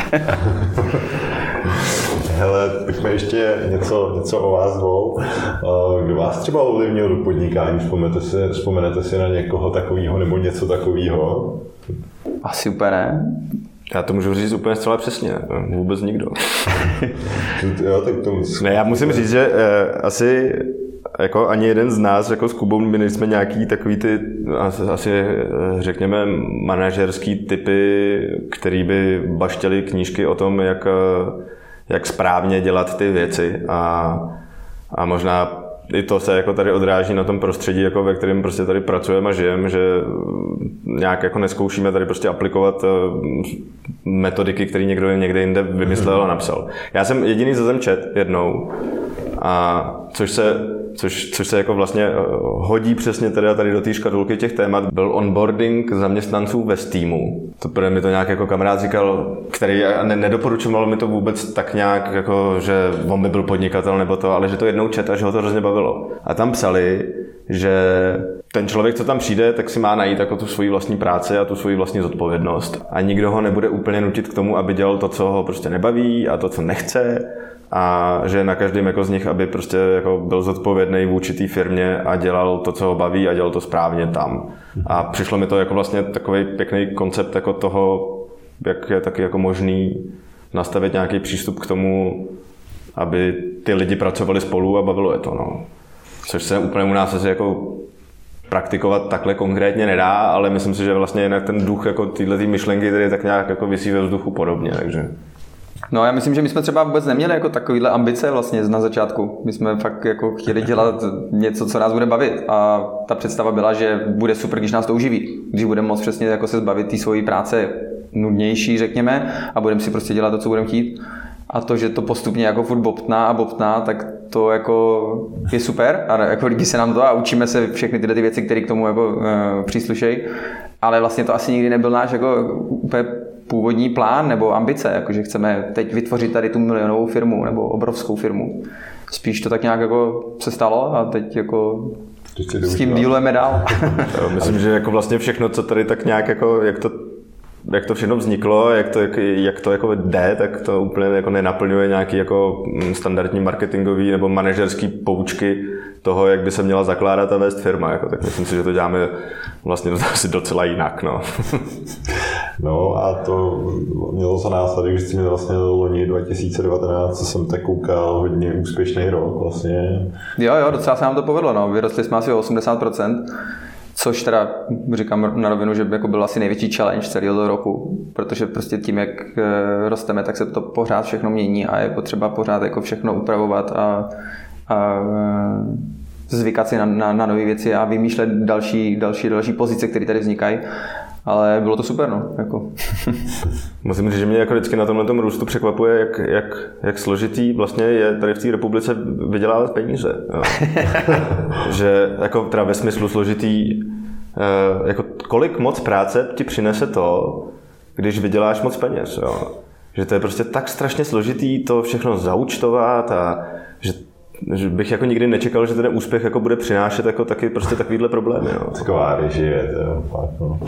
[SPEAKER 1] Hele, pojďme ještě něco, něco o vás dvou. Eh, kdo vás třeba ovlivnil do podnikání? Vzpomenete si, vzpomenete si na někoho takového nebo něco takového?
[SPEAKER 3] Asi úplně ne.
[SPEAKER 2] Já to můžu říct úplně zcela přesně. Vůbec nikdo.
[SPEAKER 1] jo, tak to
[SPEAKER 2] Ne, já musím říct, že eh, asi jako ani jeden z nás, jako s Kubou, my nejsme nějaký takový ty, asi eh, řekněme, manažerský typy, který by baštěli knížky o tom, jak, eh, jak správně dělat ty věci a, a možná i to se jako tady odráží na tom prostředí, jako ve kterém prostě tady pracujeme a žijeme, že nějak jako neskoušíme tady prostě aplikovat eh, metodiky, které někdo někde jinde vymyslel a napsal. Já jsem jediný ze čet jednou, a což se což, což se jako vlastně eh, hodí přesně teda tady do té škatulky těch témat, byl onboarding zaměstnanců ve Steamu. to pro mi to nějak jako kamarád říkal, který ne, nedoporučoval mi to vůbec tak nějak, jako, že on by byl podnikatel nebo to, ale že to jednou čet a že ho to hrozně bavilo. A tam psali, že ten člověk, co tam přijde, tak si má najít jako tu svoji vlastní práci a tu svoji vlastní zodpovědnost. A nikdo ho nebude úplně nutit k tomu, aby dělal to, co ho prostě nebaví a to, co nechce a že na každém jako z nich, aby prostě jako byl zodpovědný vůči té firmě a dělal to, co ho baví a dělal to správně tam. A přišlo mi to jako vlastně takový pěkný koncept jako toho, jak je taky jako možný nastavit nějaký přístup k tomu, aby ty lidi pracovali spolu a bavilo je to. No. Což se úplně u nás asi jako praktikovat takhle konkrétně nedá, ale myslím si, že vlastně jinak ten duch jako tyhle myšlenky tady tak nějak jako vysí ve vzduchu podobně, takže...
[SPEAKER 3] No já myslím, že my jsme třeba vůbec neměli jako takovýhle ambice vlastně na začátku. My jsme fakt jako chtěli dělat něco, co nás bude bavit a ta představa byla, že bude super, když nás to uživí. Když budeme moct přesně jako se zbavit té svojí práce nudnější, řekněme, a budeme si prostě dělat to, co budeme chtít. A to, že to postupně jako furt bobtná a bobtná, tak to jako je super a jako líbí se nám to a učíme se všechny tyhle ty věci, které k tomu jako uh, příslušejí. Ale vlastně to asi nikdy nebyl náš jako úplně původní plán nebo ambice, jako že chceme teď vytvořit tady tu milionovou firmu nebo obrovskou firmu. Spíš to tak nějak jako se stalo a teď jako s tím dílujeme dál.
[SPEAKER 2] myslím, že jako vlastně všechno, co tady tak nějak jako, jak to jak to všechno vzniklo, jak to, jak, jak to jako jde, tak to úplně jako nenaplňuje nějaký jako standardní marketingový nebo manažerský poučky toho, jak by se měla zakládat a vést firma. Jako, tak myslím si, že to děláme vlastně asi docela jinak. No.
[SPEAKER 1] no a to mělo za následek, že jsme vlastně loni 2019, co jsem tak koukal, hodně úspěšný rok vlastně.
[SPEAKER 3] Jo, jo, docela se nám to povedlo. No. Vyrostli jsme asi o 80%. Což teda říkám na rovinu, že jako byl asi největší challenge celého toho roku, protože prostě tím, jak eh, rosteme, tak se to pořád všechno mění a je potřeba pořád jako všechno upravovat a, a eh, zvykat si na, na, na nové věci a vymýšlet další, další, další pozice, které tady vznikají. Ale bylo to super, no. Jako.
[SPEAKER 2] Musím říct, že mě jako vždycky na tomhle tom růstu překvapuje, jak, jak, jak složitý vlastně je tady v té republice vydělávat peníze. Že jako teda ve smyslu složitý, jako kolik moc práce ti přinese to, když vyděláš moc peněz. Jo. Že to je prostě tak strašně složitý to všechno zaučtovat a že že bych jako nikdy nečekal, že ten úspěch jako bude přinášet jako taky prostě takovýhle problémy. No.
[SPEAKER 1] Taková režie, to fakt, no.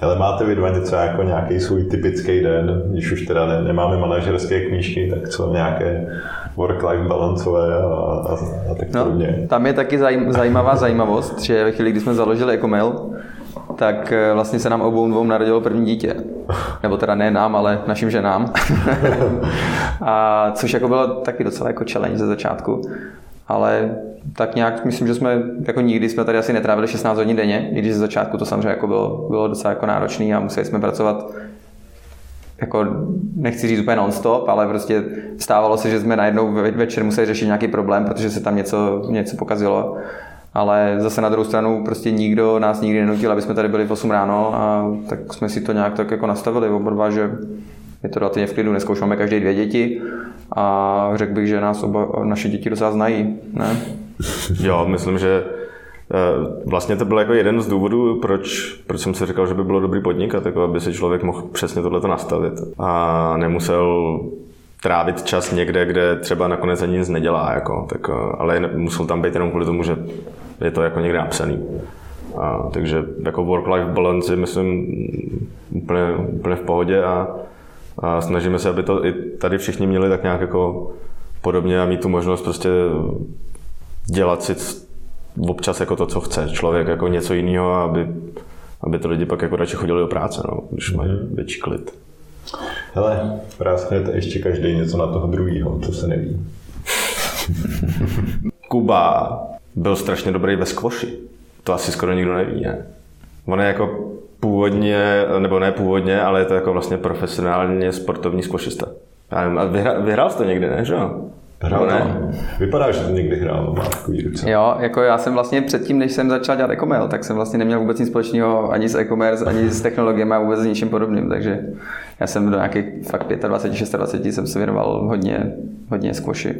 [SPEAKER 1] Ale máte vy dva něco jako nějaký svůj typický den, když už teda ne, nemáme manažerské knížky, tak co nějaké work-life balancové a, a, a tak no, podobně.
[SPEAKER 3] Tam je taky zajímavá zajímavost, že ve chvíli, kdy jsme založili Ecomail, tak eh, vlastně se nám obou dvou narodilo první dítě. Nebo teda ne nám, ale našim ženám. a což jako bylo taky docela jako challenge ze začátku. Ale tak nějak myslím, že jsme jako nikdy jsme tady asi netrávili 16 hodin denně, i když ze začátku to samozřejmě jako bylo, bylo docela jako náročné a museli jsme pracovat jako nechci říct úplně non-stop, ale prostě stávalo se, že jsme najednou večer museli řešit nějaký problém, protože se tam něco, něco pokazilo ale zase na druhou stranu prostě nikdo nás nikdy nenutil, aby jsme tady byli v 8 ráno a tak jsme si to nějak tak jako nastavili oba dva, že je to relativně v klidu. Dneska už máme každý dvě děti a řekl bych, že nás oba, naše děti docela znají. Ne?
[SPEAKER 2] Jo, myslím, že Vlastně to byl jako jeden z důvodů, proč, proč jsem si říkal, že by bylo dobrý podnikat, jako aby si člověk mohl přesně tohle nastavit a nemusel trávit čas někde, kde třeba nakonec ani nic nedělá, jako, tak, eh, ale musel tam být jenom kvůli tomu, že je to jako někde napsaný. A, takže jako work-life balance je, myslím, úplně, úplně v pohodě a, a snažíme se, aby to i tady všichni měli tak nějak jako podobně a mít tu možnost prostě dělat si občas jako to, co chce člověk, jako něco jiného, aby, aby to lidi pak jako radši chodili do práce, no, když mají mhm. větší klid.
[SPEAKER 1] Hele, prásknete ještě každý něco na toho druhého, co se neví.
[SPEAKER 2] Kuba byl strašně dobrý ve skvoši. To asi skoro nikdo neví, ne? On je jako původně, nebo ne původně, ale je to jako vlastně profesionálně sportovní skvošista. Já nevím, a vyhrál, vyhrál jsi to někdy, ne? Že?
[SPEAKER 1] Hrál ne? Vypadá, že to někdy hrál, má takový ruce.
[SPEAKER 3] Jo, jako já jsem vlastně předtím, než jsem začal dělat e tak jsem vlastně neměl vůbec nic společného ani s e-commerce, ani s technologiemi a vůbec s ničím podobným, takže já jsem do nějakých fakt 25, 26 jsem se věnoval hodně, hodně squashi.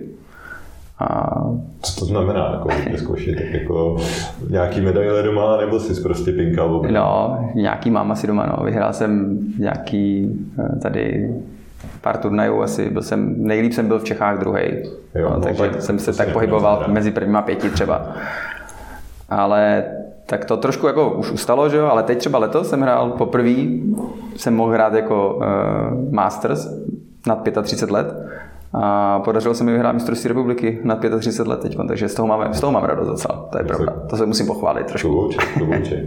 [SPEAKER 3] A
[SPEAKER 1] Co to znamená, jako vyzkoušet? Tak jako nějaký medaile doma, nebo jsi prostě pinkal
[SPEAKER 3] no, nějaký mám asi doma, no. Vyhrál jsem nějaký eh, tady pár turnajů asi, byl jsem, nejlíp jsem byl v Čechách druhý. No,
[SPEAKER 1] no,
[SPEAKER 3] takže
[SPEAKER 1] tak
[SPEAKER 3] jsem se tak pohyboval
[SPEAKER 1] zabrat.
[SPEAKER 3] mezi prvníma pěti třeba. Ale tak to trošku jako už ustalo, že jo, ale teď třeba letos jsem hrál poprvé, jsem mohl hrát jako uh, Masters nad 35 let a podařilo se mi vyhrát mistrovství republiky nad 35 let teď, takže z toho, máme, z toho mám radost docela, to je pravda. To se musím pochválit trošku.
[SPEAKER 1] Klobouček, klobouček.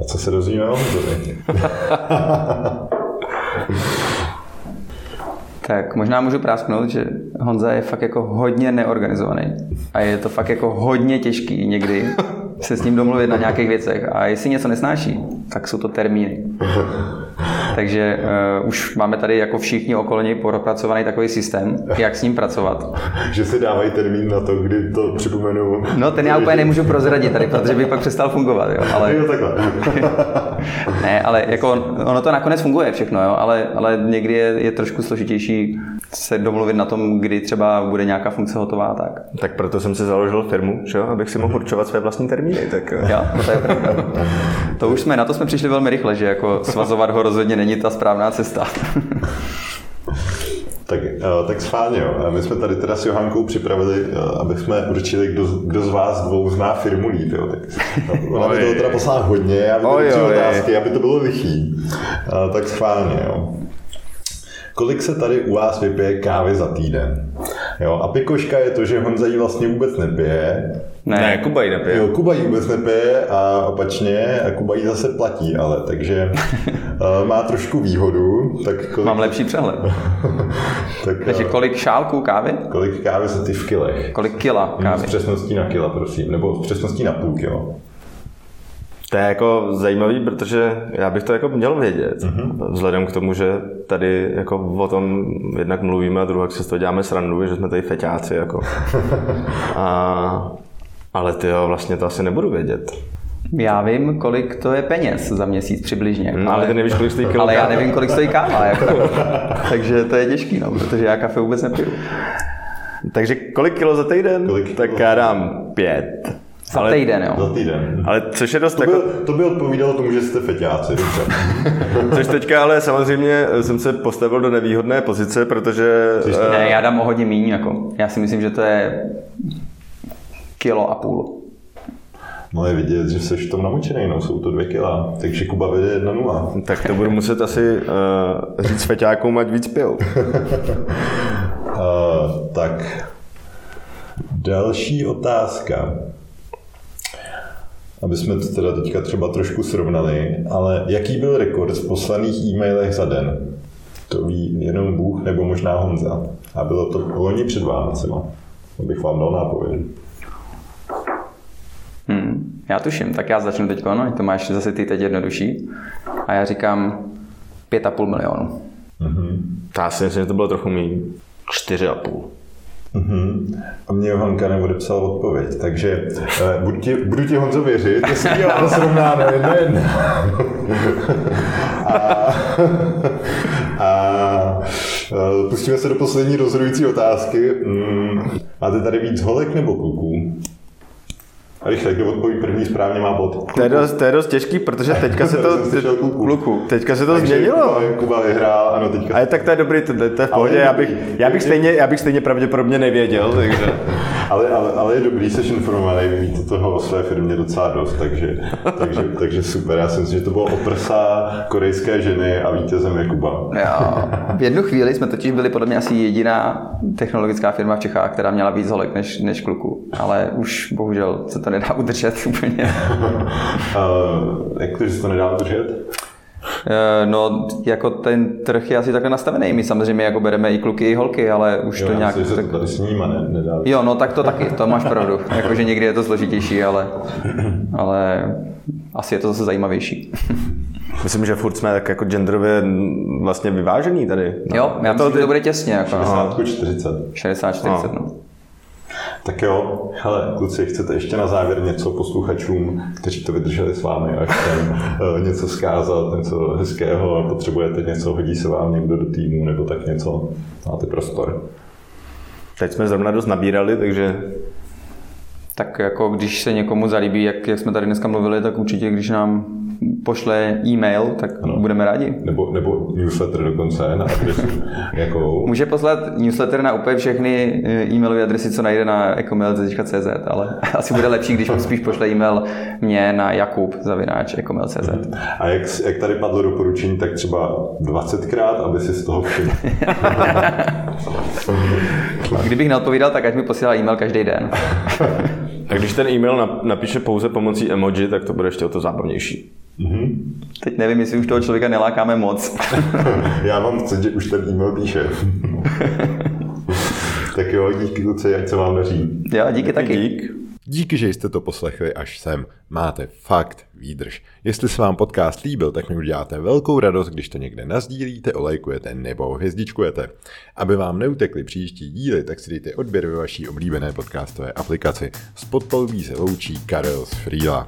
[SPEAKER 1] A co se dozvíme o?
[SPEAKER 3] Tak možná můžu prásknout, že Honza je fakt jako hodně neorganizovaný. A je to fakt jako hodně těžký někdy se s ním domluvit na nějakých věcech. A jestli něco nesnáší, tak jsou to termíny. Takže uh, už máme tady jako všichni okolo něj propracovaný takový systém, jak s ním pracovat.
[SPEAKER 1] že si dávají termín na to, kdy to připomenu.
[SPEAKER 3] No ten já úplně nemůžu prozradit tady, protože bych pak přestal fungovat, jo. Ale,
[SPEAKER 1] Jo, takhle.
[SPEAKER 3] ne, ale jako ono to nakonec funguje všechno, jo, ale, ale někdy je, je trošku složitější se domluvit na tom, kdy třeba bude nějaká funkce hotová a tak.
[SPEAKER 2] Tak proto jsem si založil firmu, že jo? abych si mohl určovat své vlastní termíny. Tak
[SPEAKER 3] Jo, to je pravda. To už jsme, na to jsme přišli velmi rychle, že jako svazovat ho rozhodně není ta správná cesta.
[SPEAKER 1] Tak, uh, tak schválně, jo. My jsme tady teda s Johankou připravili, uh, aby jsme určili, kdo, z- kdo z vás dvou zná firmu líp, jo. Tak ona
[SPEAKER 2] Oj.
[SPEAKER 1] toho teda poslala hodně, vyberu tři
[SPEAKER 2] oj.
[SPEAKER 1] otázky, aby to bylo lichý. Uh, tak schválně, jo. Kolik se tady u vás vypije kávy za týden? Jo, a pikoška je to, že Honza ji vlastně vůbec nepije.
[SPEAKER 2] Ne, ne Kuba ji nepije.
[SPEAKER 1] Jo, Kuba ji vůbec nepije a opačně, a Kuba ji zase platí, ale takže uh, má trošku výhodu. Tak kolik,
[SPEAKER 3] Mám lepší přehled.
[SPEAKER 1] tak,
[SPEAKER 3] Takže
[SPEAKER 1] uh,
[SPEAKER 3] kolik šálků kávy?
[SPEAKER 1] kolik kávy se ty v kilech?
[SPEAKER 3] Kolik kila
[SPEAKER 1] S
[SPEAKER 3] kávy?
[SPEAKER 1] přesností na kila, prosím, nebo s přesností na půl kilo.
[SPEAKER 2] To je jako zajímavý, protože já bych to jako měl vědět. Mm-hmm. Vzhledem k tomu, že tady jako o tom jednak mluvíme a druhak si z toho děláme srandu, že jsme tady feťáci. Jako. A, ale ty jo, vlastně to asi nebudu vědět.
[SPEAKER 3] Já vím, kolik to je peněz za měsíc přibližně.
[SPEAKER 2] No, ale ty nevíš, kolik stojí kilo
[SPEAKER 3] Ale já nevím, kolik stojí káva. Jako. Takže to je těžký, no, protože já kafe vůbec nepiju.
[SPEAKER 2] Takže kolik kilo za týden?
[SPEAKER 1] Kolik
[SPEAKER 2] tak já dám pět.
[SPEAKER 3] Za ale, týden, jo.
[SPEAKER 1] Za týden.
[SPEAKER 2] Ale což je dost
[SPEAKER 1] To by,
[SPEAKER 2] jako,
[SPEAKER 1] to by odpovídalo tomu, že jste feťáci, dobře.
[SPEAKER 2] což teďka ale samozřejmě jsem se postavil do nevýhodné pozice, protože eh,
[SPEAKER 3] Ne, já dám o hodně míň. Jako. Já si myslím, že to je kilo a půl.
[SPEAKER 1] No je vidět, že jsi v tom namočený, no, jsou to dvě kila, takže Kuba vede 1-0.
[SPEAKER 2] tak to budu muset asi uh, říct feťákům, ať víc pil.
[SPEAKER 1] Uh, tak, další otázka. Aby jsme to teda teďka třeba trošku srovnali, ale jaký byl rekord v poslaných e-mailech za den? To ví jenom Bůh nebo možná Honza. A bylo to loni před Vánocema. Abych vám dal nápověd.
[SPEAKER 3] Hmm, já tuším, tak já začnu teď, no, to máš zase ty teď jednodušší. A já říkám 5,5 milionů.
[SPEAKER 2] Já si myslím, že to bylo trochu méně. Čtyři a půl.
[SPEAKER 1] Mhm. A mě Johanka neodepsal odpověď, takže eh, budu, ti, budu ti Honzo věřit, jestli mě máme srovnáno jedna jedna. a, a pustíme se do poslední rozhodující otázky. Mm, máte tady víc holek nebo kluků? A rychle, kdo odpoví první správně má bod.
[SPEAKER 2] To je, dost, to je dost těžký, protože teďka se to,
[SPEAKER 1] kluku.
[SPEAKER 2] kluku. Teďka se to
[SPEAKER 1] Takže
[SPEAKER 2] změnilo.
[SPEAKER 1] Kuba, Kuba vyhrál, ano, teďka.
[SPEAKER 2] Ale tak to je dobrý, to, to je v pohodě, já bych, já, bych stejně, já bych stejně pravděpodobně nevěděl, takže...
[SPEAKER 1] Ale, ale, ale je dobrý, jsi informovaný, víte toho o své firmě docela dost, takže, takže, takže super. Já si myslím, že to bylo o prsa korejské ženy a vítězem je Kuba.
[SPEAKER 3] Jo. V jednu chvíli jsme totiž byli podle mě asi jediná technologická firma v Čechách, která měla víc holek než, než kluků. Ale už bohužel se to nedá udržet úplně.
[SPEAKER 1] Uh, jak to, že se to nedá udržet?
[SPEAKER 3] Eh, No, jako ten trh je asi takhle nastavený. My samozřejmě jako bereme i kluky, i holky, ale už
[SPEAKER 1] Jo,
[SPEAKER 3] to nějak...
[SPEAKER 1] se
[SPEAKER 3] tak...
[SPEAKER 1] to tady s ne, nedá.
[SPEAKER 3] Jo, no tak to taky, to máš pravdu. Jakože někdy je to složitější, ale, ale asi je to zase zajímavější.
[SPEAKER 2] Myslím, že furt jsme tak jako genderově vlastně vyvážený tady. No.
[SPEAKER 3] Jo, já myslím, že to bude těsně, jako, no.
[SPEAKER 1] 40.
[SPEAKER 3] 60-40, no.
[SPEAKER 1] Tak jo, hele, kluci, chcete ještě na závěr něco posluchačům, kteří to vydrželi s vámi, až tam uh, něco zkázat, něco hezkého a potřebujete něco, hodí se vám někdo do týmu nebo tak něco, máte prostor.
[SPEAKER 2] Teď jsme zrovna dost nabírali, takže
[SPEAKER 3] tak jako když se někomu zalíbí, jak, jak jsme tady dneska mluvili, tak určitě, když nám pošle e-mail, tak no. budeme rádi.
[SPEAKER 1] Nebo, nebo newsletter dokonce na adresu. jakou?
[SPEAKER 3] Může poslat newsletter na úplně všechny eh, e-mailové adresy, co najde na ecomail.cz, ale asi bude lepší, když spíš pošle e-mail mě na jakub zavináč ecomail.cz.
[SPEAKER 1] A jak, jak tady padlo doporučení, tak třeba 20krát, aby si z toho všiml.
[SPEAKER 3] Kdybych neodpovídal, tak ať mi posílá e-mail každý den.
[SPEAKER 2] A když ten e-mail napíše pouze pomocí emoji, tak to bude ještě o to zábavnější.
[SPEAKER 3] Mm-hmm. Teď nevím, jestli už toho člověka nelákáme moc.
[SPEAKER 1] Já mám pocit, že už ten e-mail píše. tak jo, díky kluci, ať se vám daří.
[SPEAKER 3] Jo, díky taky.
[SPEAKER 2] Dík.
[SPEAKER 1] Díky, že jste to poslechli až sem. Máte fakt výdrž. Jestli se vám podcast líbil, tak mi uděláte velkou radost, když to někde nazdílíte, olejkujete nebo hvězdičkujete. Aby vám neutekly příští díly, tak si dejte odběr ve vaší oblíbené podcastové aplikaci. Spod se loučí Karel z Frýla.